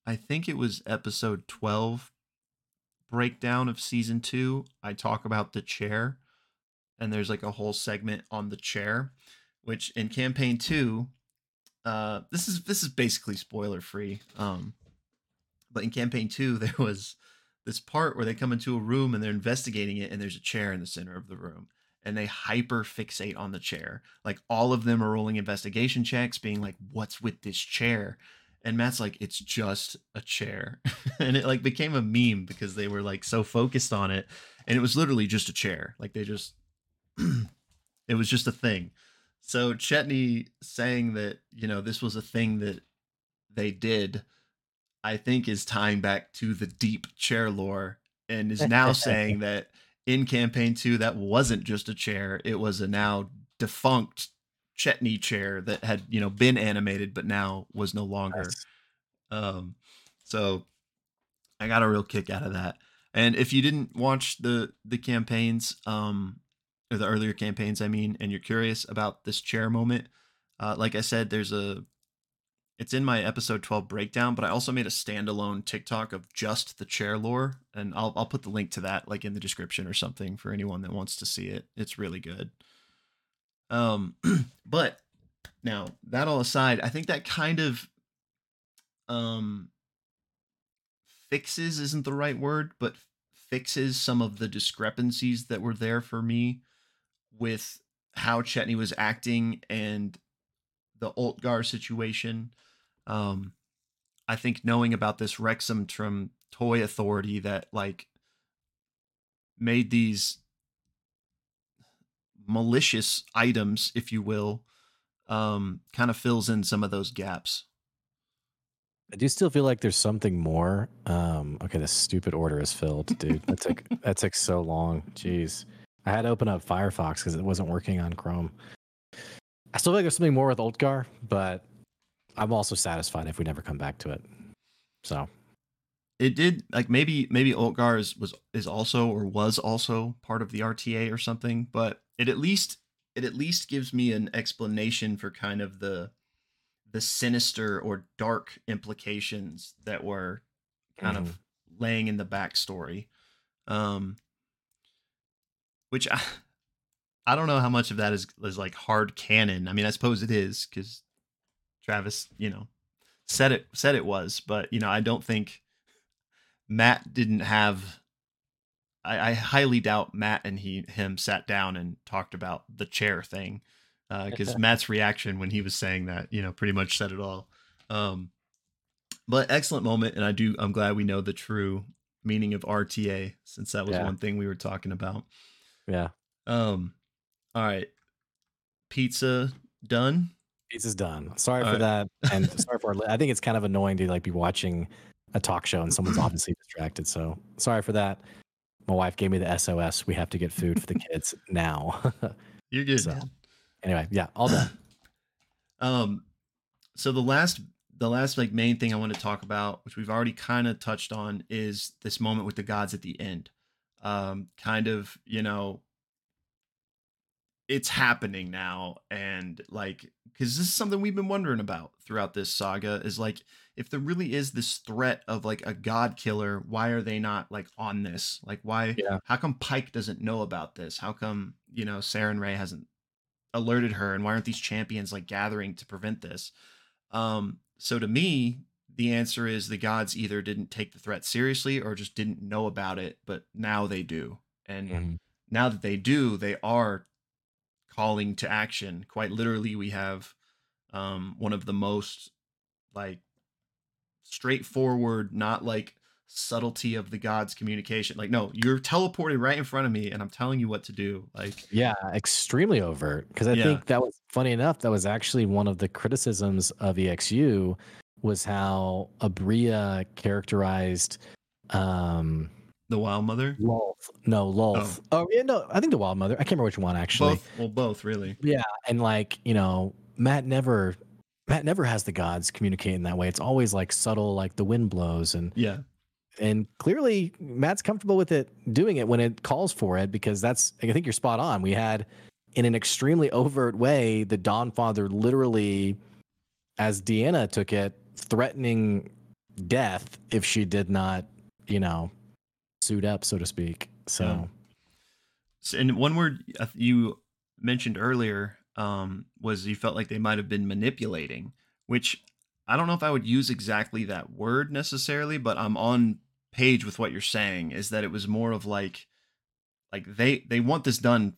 I think it was episode twelve breakdown of season two, I talk about the chair, and there's like a whole segment on the chair, which in campaign two, uh, this is this is basically spoiler free. Um, but in campaign two, there was this part where they come into a room and they're investigating it, and there's a chair in the center of the room, and they hyper fixate on the chair. Like all of them are rolling investigation checks, being like, "What's with this chair?" And Matt's like, "It's just a chair," and it like became a meme because they were like so focused on it, and it was literally just a chair. Like they just, it was just a thing. So Chetney saying that you know this was a thing that they did, I think is tying back to the deep chair lore, and is now saying that in campaign two that wasn't just a chair; it was a now defunct Chetney chair that had you know been animated but now was no longer. Nice. Um, so I got a real kick out of that. And if you didn't watch the the campaigns, um, or the earlier campaigns, I mean, and you're curious about this chair moment, uh, like I said, there's a it's in my episode 12 breakdown, but I also made a standalone TikTok of just the chair lore, and I'll I'll put the link to that like in the description or something for anyone that wants to see it. It's really good. Um, but now that all aside, I think that kind of um fixes isn't the right word, but fixes some of the discrepancies that were there for me with how Chetney was acting and the Ultgar situation. Um, I think knowing about this Rexxentrum toy authority that like made these malicious items, if you will, um, kind of fills in some of those gaps. I do still feel like there's something more. Um, okay, this stupid order is filled, dude. That took that took so long. Jeez, I had to open up Firefox because it wasn't working on Chrome. I still feel like there's something more with Ultgar, but I'm also satisfied if we never come back to it. So It did like maybe maybe Ultgar is was is also or was also part of the RTA or something, but it at least it at least gives me an explanation for kind of the the sinister or dark implications that were kind of laying in the backstory. Um which I I don't know how much of that is is like hard canon. I mean, I suppose it is because Travis, you know, said it said it was, but you know, I don't think Matt didn't have. I, I highly doubt Matt and he him sat down and talked about the chair thing, because Matt's reaction when he was saying that, you know, pretty much said it all. Um, but excellent moment, and I do. I'm glad we know the true meaning of RTA since that was Yeah. one thing we were talking about. yeah, Um, all right, pizza done. Pizza's done. Sorry for All that, and sorry for. Our, I think it's kind of annoying to like be watching a talk show and someone's obviously distracted. So sorry for that. My wife gave me the SOS. We have to get food for the kids now. You're good. So- anyway, yeah, all done. Um, so the last the last like main thing I want to talk about, which we've already kind of touched on, is this moment with the gods at the end. Um, kind of, you know, it's happening now, and like, because this is something we've been wondering about throughout this saga, is like, if there really is this threat of like a god killer, why are they not like on this? Like, why? Yeah. How come Pike doesn't know about this? How come you know Sarenrae hasn't alerted her and why aren't these champions like gathering to prevent this um so to me the answer is the gods either didn't take the threat seriously or just didn't know about it but now they do and Mhm. now that they do they are calling to action quite literally we have um one of the most like straightforward not like subtlety of the gods communication like no you're teleported right in front of me and i'm telling you what to do like Yeah, extremely overt. Because I Yeah. think that was funny enough. That was actually one of the criticisms of EXU was how Aabria characterized um the wild mother Lolth. No, Lolth. Oh. oh. yeah, no, I think the Wild Mother. I can't remember which one actually. both well both really Yeah, and like you know, Matt never, Matt never has the gods communicate in that way. It's always like subtle, like the wind blows, and yeah and clearly Matt's comfortable with it doing it when it calls for it because that's I think you're spot on. We had in an extremely overt way the Dawn Father literally, as Deanna took it, threatening death if she did not, you know, suit up, so to speak. So. Yeah. So, and one word uh, you mentioned earlier um, was you felt like they might have been manipulating, which I don't know if I would use exactly that word necessarily, but I'm on page with what you're saying is that it was more of like like they they want this done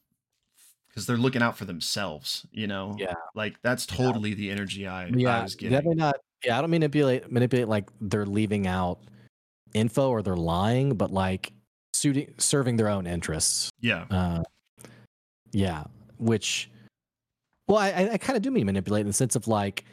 because they're looking out for themselves you know Yeah. like that's Yeah. totally the energy i, I was getting definitely not. Yeah, I don't manipulate manipulate like they're leaving out info or they're lying, but like suiting, serving their own interests. yeah Uh, yeah, which, well, I, I, kind of do mean manipulate in the sense of like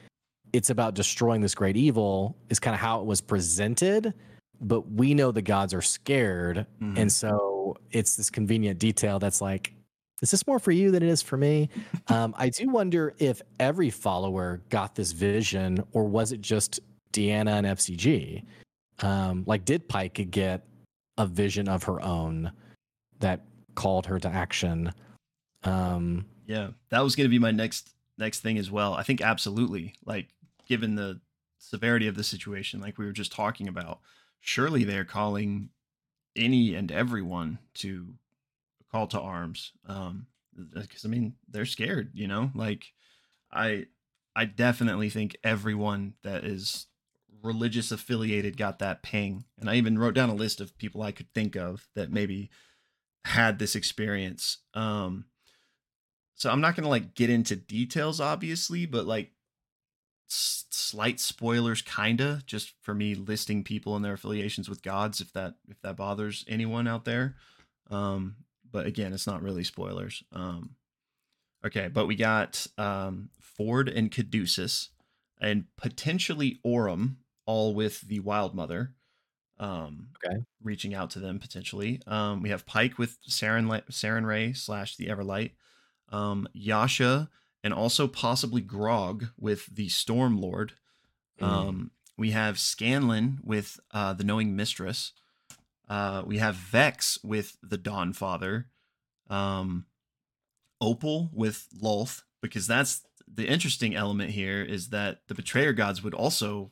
it's about destroying this great evil is kind of how it was presented, but we know the gods are scared, Mhm. and so it's this convenient detail that's like, is this more for you than it is for me? um, I do wonder if every follower got this vision, or was it just Deanna and FCG? Um, like, did Pike get a vision of her own that called her to action? Um, Yeah, that was going to be my next next thing as well. I think absolutely. Like given the severity of the situation like we were just talking about, surely they're calling any and everyone to call to arms. Um cuz I mean, they're scared, you know? Like I I definitely think everyone that is religious affiliated got that ping. And I even wrote down a list of people I could think of that maybe had this experience. Um so I'm not gonna like get into details, obviously, but like s- slight spoilers, kinda, just for me listing people and their affiliations with gods, if that if that bothers anyone out there. Um, but again, it's not really spoilers. Um, okay, but we got um, Ford and Caduceus, and potentially Orym, all with the Wild Mother. Um, Okay. reaching out to them potentially. Um, we have Pike with Saren Sarenrae slash the Everlight um, Yasha, and also possibly Grog with the Storm Lord. Mm. Um, we have Scanlan with uh, the Knowing Mistress. Uh, we have Vex with the Dawn Father. Um, Opal with Lolth, because that's the interesting element here is that the Betrayer Gods would also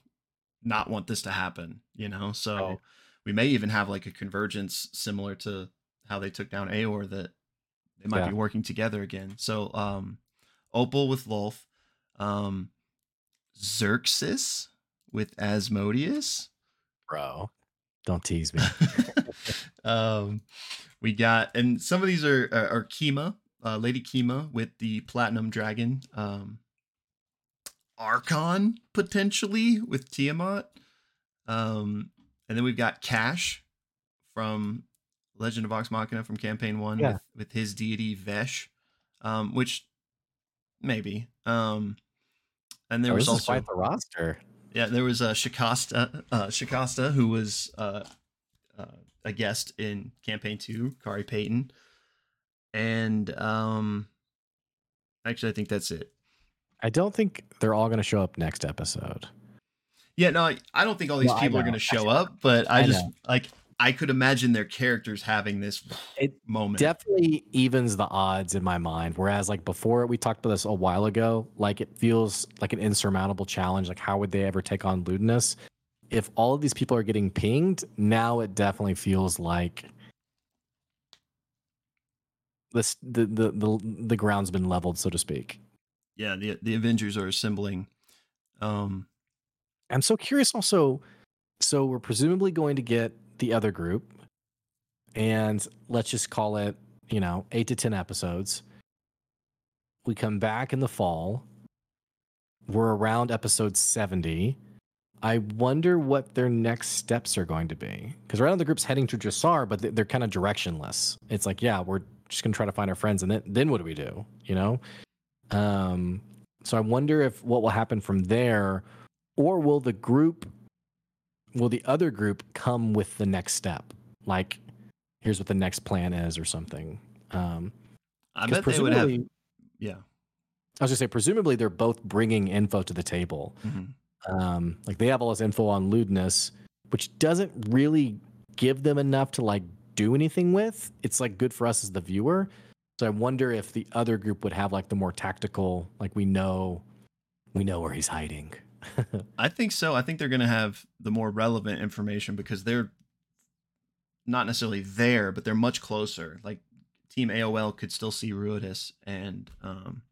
not want this to happen, you know? So Right. we may even have like a convergence similar to how they took down Aeor that they might Yeah. be working together again. So um Opal with Lolth, um Xerxes with Asmodeus. bro, don't tease me. um we got and some of these are are, are Kima, uh, Lady Kima with the Platinum Dragon. Um Archon potentially with Tiamat. Um and then we've got Kash from Legend of Vox Machina from campaign one Yeah. with, with his deity Vesh. Um, which maybe. Um and there Oh, was also quite the roster. yeah, there was uh, Shakäste, uh, Shakäste, who was uh, uh, a guest in campaign two, Khary Payton, and um, actually, I think that's it. I don't think they're all going to show up next episode. Yeah, no, I, I don't think all these Well, people are going to show up, but I, I just know. like I could imagine their characters having this It moment. Definitely evens the odds in my mind. Whereas, like before, we talked about this a while ago. Like it feels like an insurmountable challenge. Like how would they ever take on Ludinus? If all of these people are getting pinged, now it definitely feels like this the the the, the ground's been leveled, so to speak. Yeah, the the Avengers are assembling. Um, I'm so curious also. So we're presumably going to get the other group, and let's just call it, you know, eight to 10 episodes. We come back in the fall. We're around episode 70. I wonder what their next steps are going to be. Because right now the group's heading to Jrusar, but they- they're kind of directionless. It's like, yeah, we're just going to try to find our friends, and then, then what do we do? You know? Um, so I wonder if what will happen from there, or will the group, will the other group come with the next step? Like, here's what the next plan is, or something. Um, I bet they would have. Yeah. I was gonna say, presumably they're both bringing info to the table. mhm. Um, like they have all this info on Ludinus, which doesn't really give them enough to like do anything with. It's like good for us as the viewer. So I wonder if the other group would have like the more tactical, like we know, we know where he's hiding. I think so. I think they're going to have the more relevant information because they're not necessarily there, but they're much closer. Like Team AOL could still see Ruidus, and um,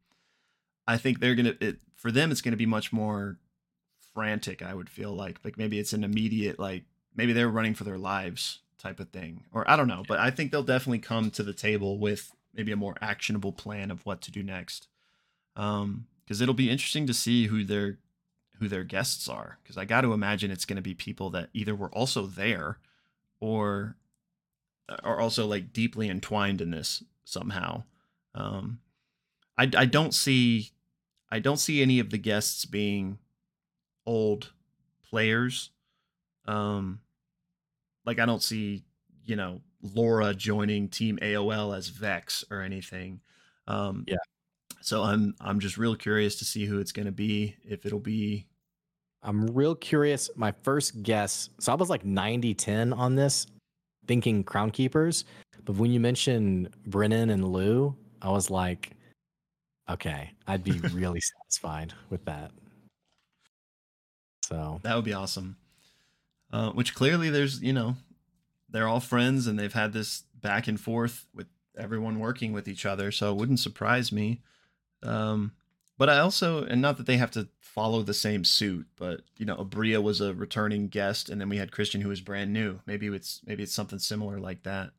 I think they're gonna. It, for them, it's going to be much more frantic. I would feel like, like maybe it's an immediate like maybe they're running for their lives type of thing, or I don't know. But I think they'll definitely come to the table with maybe a more actionable plan of what to do next. Um, because it'll be interesting to see who their who their guests are. Because I got to imagine it's going to be people that either were also there, or are also like deeply entwined in this somehow. Um, I I don't see I don't see any of the guests being old players. Um, like I don't see you know Laura joining Team AOL as Vex or anything. Um, Yeah. So I'm I'm just real curious to see who it's going to be. If it'll be I'm real curious. My first guess, so I was like 90 10 on this, thinking Crown Keepers. But when you mentioned Brennan and Lou, I was like, okay, I'd be really satisfied with that. So, that would be awesome. Uh, which clearly there's you know they're all friends and they've had this back and forth with everyone working with each other. So it wouldn't surprise me. Um, but I also, and not that they have to follow the same suit, but you know, Aabria was a returning guest, and then we had Christian who was brand new. Maybe it's maybe it's something similar like that.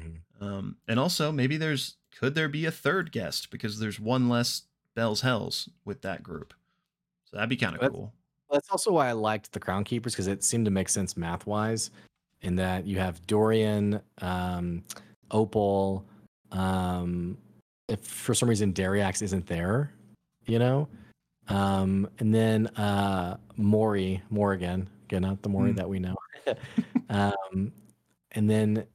Mhm. Um, and also maybe there's could there be a third guest because there's one less Bell's Hells with that group, so that'd be kind of cool. that's also why I liked the Crown Keepers because it seemed to make sense math wise in that you have Dorian, um, Opal, um, if for some reason Dariax isn't there, you know, um, and then uh, Maury, Morrigan, again, not the Maury Hmm. that we know, um, and then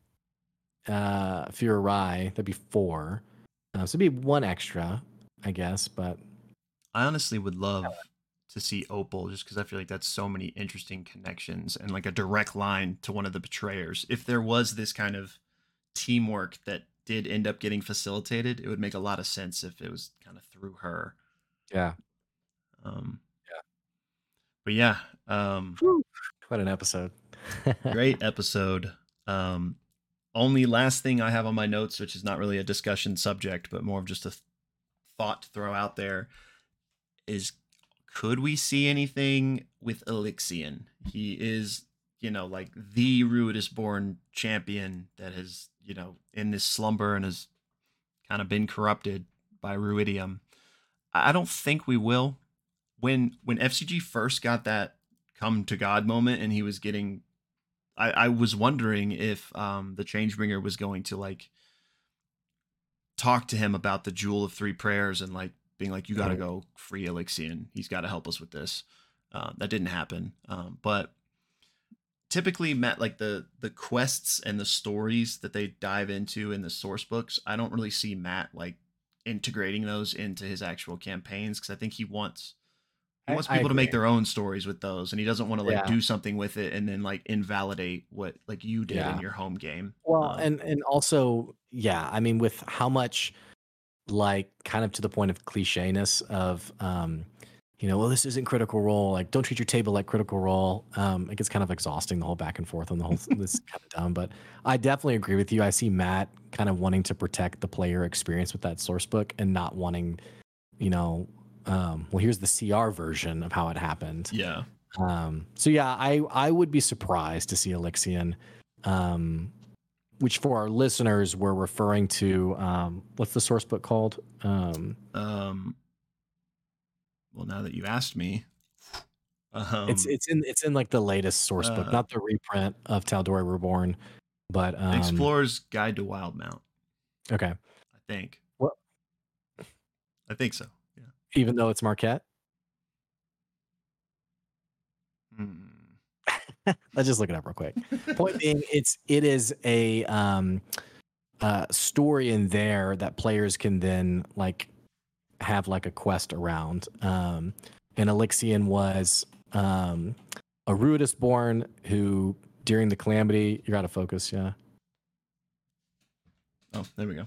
uh, Furai, that'd be four. Uh, so it'd be one extra, I guess, but I honestly would love to see Opal just because I feel like that's so many interesting connections and like a direct line to one of the betrayers. If there was this kind of teamwork that did end up getting facilitated, it would make a lot of sense if it was kind of through her. yeah, Um, Yeah. But yeah, um, what an episode. great episode. Um, only last thing I have on my notes, which is not really a discussion subject, but more of just a th- thought to throw out there, is could we see anything with Alyxian? He is, you know, like the Ruidus born champion that has, you know, in this slumber and has kind of been corrupted by Ruidium. I I don't think we will. When when FCG first got that come to God moment and he was getting I, I was wondering if um the changebringer was going to like talk to him about the jewel of three prayers and like being like you got to Mhm. go free Alyxian. He's got to help us with this. Uh, that didn't happen. Um, but typically Matt like the the quests and the stories that they dive into in the source books, I don't really see Matt like integrating those into his actual campaigns because I think he wants he wants I people to make their own stories with those and he doesn't want to like Yeah. do something with it and then like invalidate what like you did Yeah. in your home game Well, Um, and and also, yeah, I mean, with how much, like, kind of to the point of clichéness of, um, you know, well, this isn't critical role. Like, don't treat your table like critical role. Um, it gets kind of exhausting the whole back and forth on the whole. this kind of dumb, but I definitely agree with you. I see Matt kind of wanting to protect the player experience with that source book and not wanting, you know, um, well, here's the CR version of how it happened. yeah Um, so yeah, I I would be surprised to see Alyxian, um, which for our listeners we're referring to. Um, what's the source book called? Um, um well now that you asked me um, it's it's in it's in like the latest source book, uh, not the reprint of Tal'Dorei Reborn, but um, explorer's guide to wildemount Okay, i think What? i think so yeah even though it's Marquet, let's just look it up real quick. Point being, it's it is a um, uh, story in there that players can then like have like a quest around. Um, and Alyxian was um, a Ruidus born who during the calamity, you got to focus, yeah. oh there we go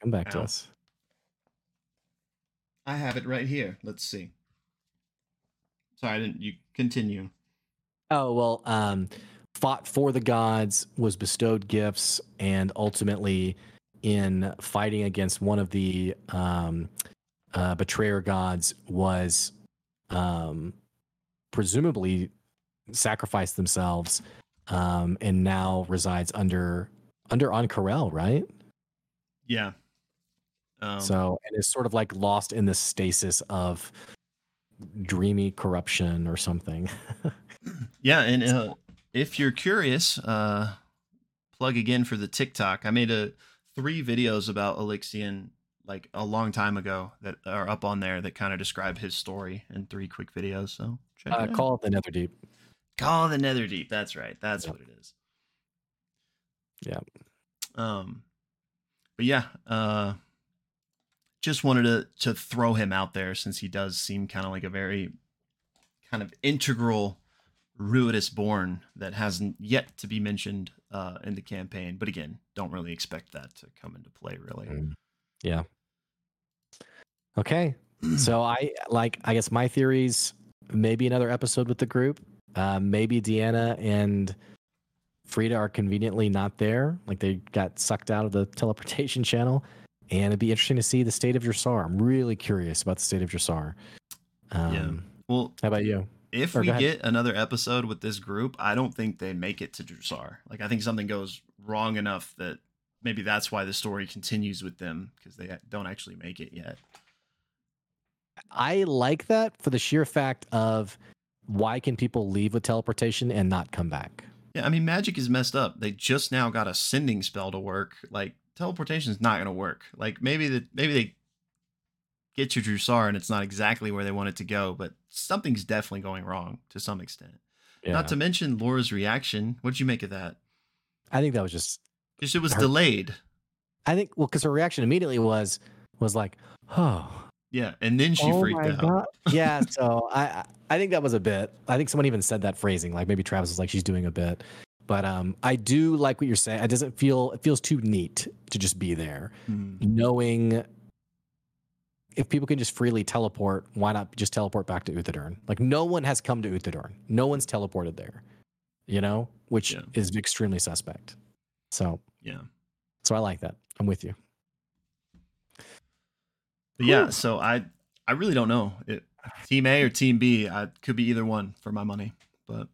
Come back to us. i have it right here let's see sorry i didn't you continue Oh well, um, fought for the gods, was bestowed gifts, and ultimately, in fighting against one of the um, uh, betrayer gods, was um, presumably sacrificed themselves um, and now resides under under Ank'Harel, right? Yeah. Um, so and is sort of like lost in the stasis of dreamy corruption or something. yeah, and uh, if you're curious, uh, plug again for the TikTok. I made a three videos about Alyxian like a long time ago that are up on there that kind of describe his story in three quick videos. So check uh, it call it the Netherdeep. Call the Nether Deep. That's right. That's what it is. Yeah. Um, but yeah, uh, just wanted to to throw him out there since he does seem kind of like a very kind of integral Ruidus born that hasn't yet to be mentioned uh, in the campaign. But again, don't really expect that to come into play, really. Mm. Yeah. Okay. so I like. I guess my theories. Maybe another episode with the group. Uh, maybe Deanna and Frida are conveniently not there. Like they got sucked out of the teleportation channel. And it'd be interesting to see the state of Jrusar. I'm really curious about the state of Jrusar. Um, yeah. Well, how about you? If or we get another episode with this group, I don't think they make it to Jrusar. Like I think something goes wrong enough that maybe that's why the story continues with them because they don't actually make it yet. I like that for the sheer fact of why can people leave with teleportation and not come back? Yeah, I mean magic is messed up. They just now got a sending spell to work. Like teleportation is not going to work. Like maybe the maybe they get you Jrusar and it's not exactly where they want it to go, but something's definitely going wrong to some extent. Yeah. Not to mention Laura's reaction. What did you make of that? I think that was just because it was her, delayed. I think well, because her reaction immediately was was like, "Oh, yeah," and then she oh freaked out. God. Yeah, so I I think that was a bit. I think someone even said that phrasing, like maybe Travis was like, "She's doing a bit." But um, I do like what you're saying. It doesn't feel it feels too neat to just be there, mm. knowing if people can just freely teleport, why not just teleport back to Uthodurn? Like no one has come to Uthodurn. No one's teleported there, you know, which yeah. is extremely suspect. So yeah, so I like that. I'm with you. But yeah, so I I really don't know. It, team A or Team B, I could be either one for my money, but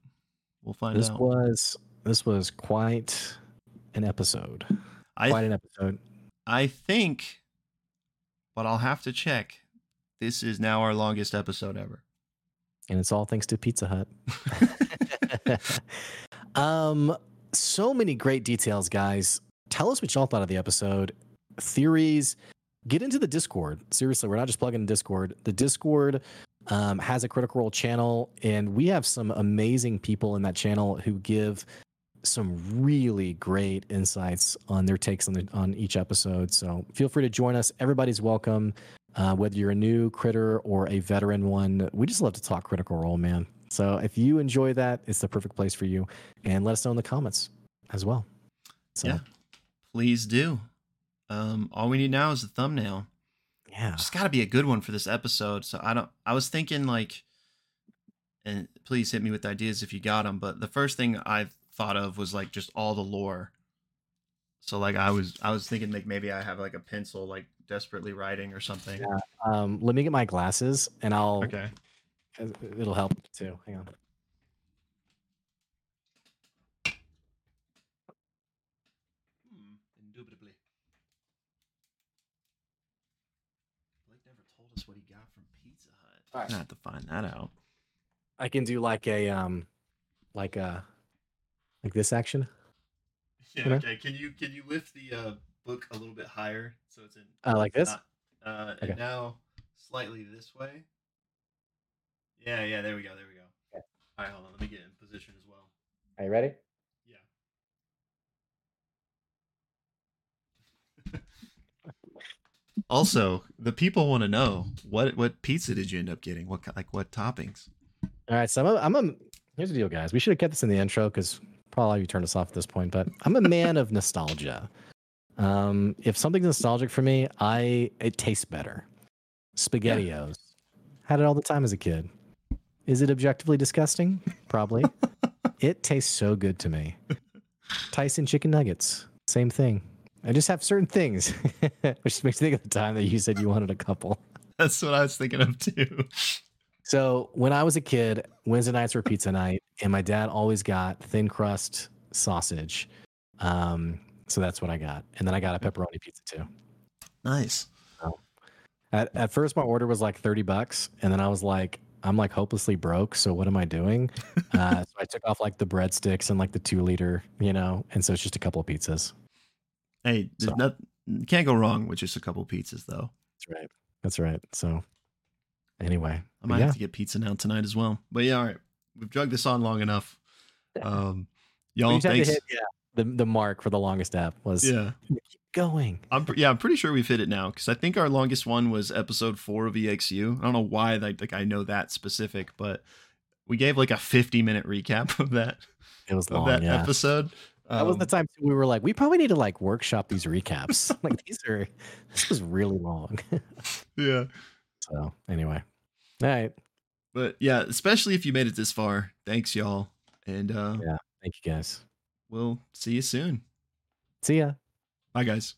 we'll find this out. This was this was quite an episode. I, quite an episode. I think, but I'll have to check. This is now our longest episode ever. And it's all thanks to Pizza Hut. um, so many great details, guys. Tell us what y'all thought of the episode. Theories. Get into the Discord. Seriously, we're not just plugging in Discord. The Discord um, has a critical role channel, and we have some amazing people in that channel who give some really great insights on their takes on the, on each episode. So feel free to join us. Everybody's welcome, uh, whether you're a new critter or a veteran one. We just love to talk Critical Role, man. So if you enjoy that, it's the perfect place for you. And let us know in the comments as well. So. Yeah, please do. Um, all we need now is a thumbnail. Yeah, just got to be a good one for this episode. So I don't. I was thinking like, and please hit me with ideas if you got them. But the first thing I thought of was like just all the lore. So like I was I was thinking like maybe I have like a pencil like desperately writing or something. Yeah. Um, let me get my glasses and I'll. Okay. It'll help too. Hang on. Hmm, indubitably. Blake never told us what he got from Pizza Hut. All right. I have to find that out. I can do like a um, like a like this action. Yeah. You know? Okay. Can you can you lift the uh, book a little bit higher so it's in? Uh, like this. Not, uh, okay. and now slightly this way. Yeah, yeah, there we go, there we go. Okay. All right, hold on, let me get in position as well. Are you ready? Yeah. also, the people want to know what what pizza did you end up getting? What like what toppings? All right, so I'm a, I'm a here's the deal, guys. We should have kept this in the intro because probably you turned us off at this point. But I'm a man of nostalgia. Um, if something's nostalgic for me, I it tastes better. Spaghettios. Yeah. Had it all the time as a kid. Is it objectively disgusting? Probably. it tastes so good to me. Tyson chicken nuggets, same thing. I just have certain things, which makes me think of the time that you said you wanted a couple. That's what I was thinking of too. So when I was a kid, Wednesday nights were pizza night, and my dad always got thin crust sausage. Um, so that's what I got, and then I got a pepperoni pizza too. Nice. At, at first, my order was like 30 bucks. And then I was like, I'm like hopelessly broke. So what am I doing? Uh, so I took off like the breadsticks and like the two liter, you know, and so it's just a couple of pizzas. Hey, there's So- not, can't go wrong with just a couple pizzas, though. That's right. That's right. So anyway, I might yeah, have to get pizza now tonight as well. But yeah, all right. We've drugged this on long enough. Um, y'all, just had to thanks. hit, yeah, the, the mark for the longest app was Yeah. keep going. I'm yeah, I'm pretty sure we've hit it now because I think our longest one was episode four of EXU. I don't know why like, like I know that specific, but we gave like a 50 minute recap of that It was of long. that Yeah. episode. that was the Um, time we were like, we probably need to like workshop these recaps. like these are, this was really long. yeah, so anyway, all right. but yeah, especially if you made it this far, thanks y'all, and uh, Yeah. Thank you guys. we'll see you soon. See ya. Bye guys.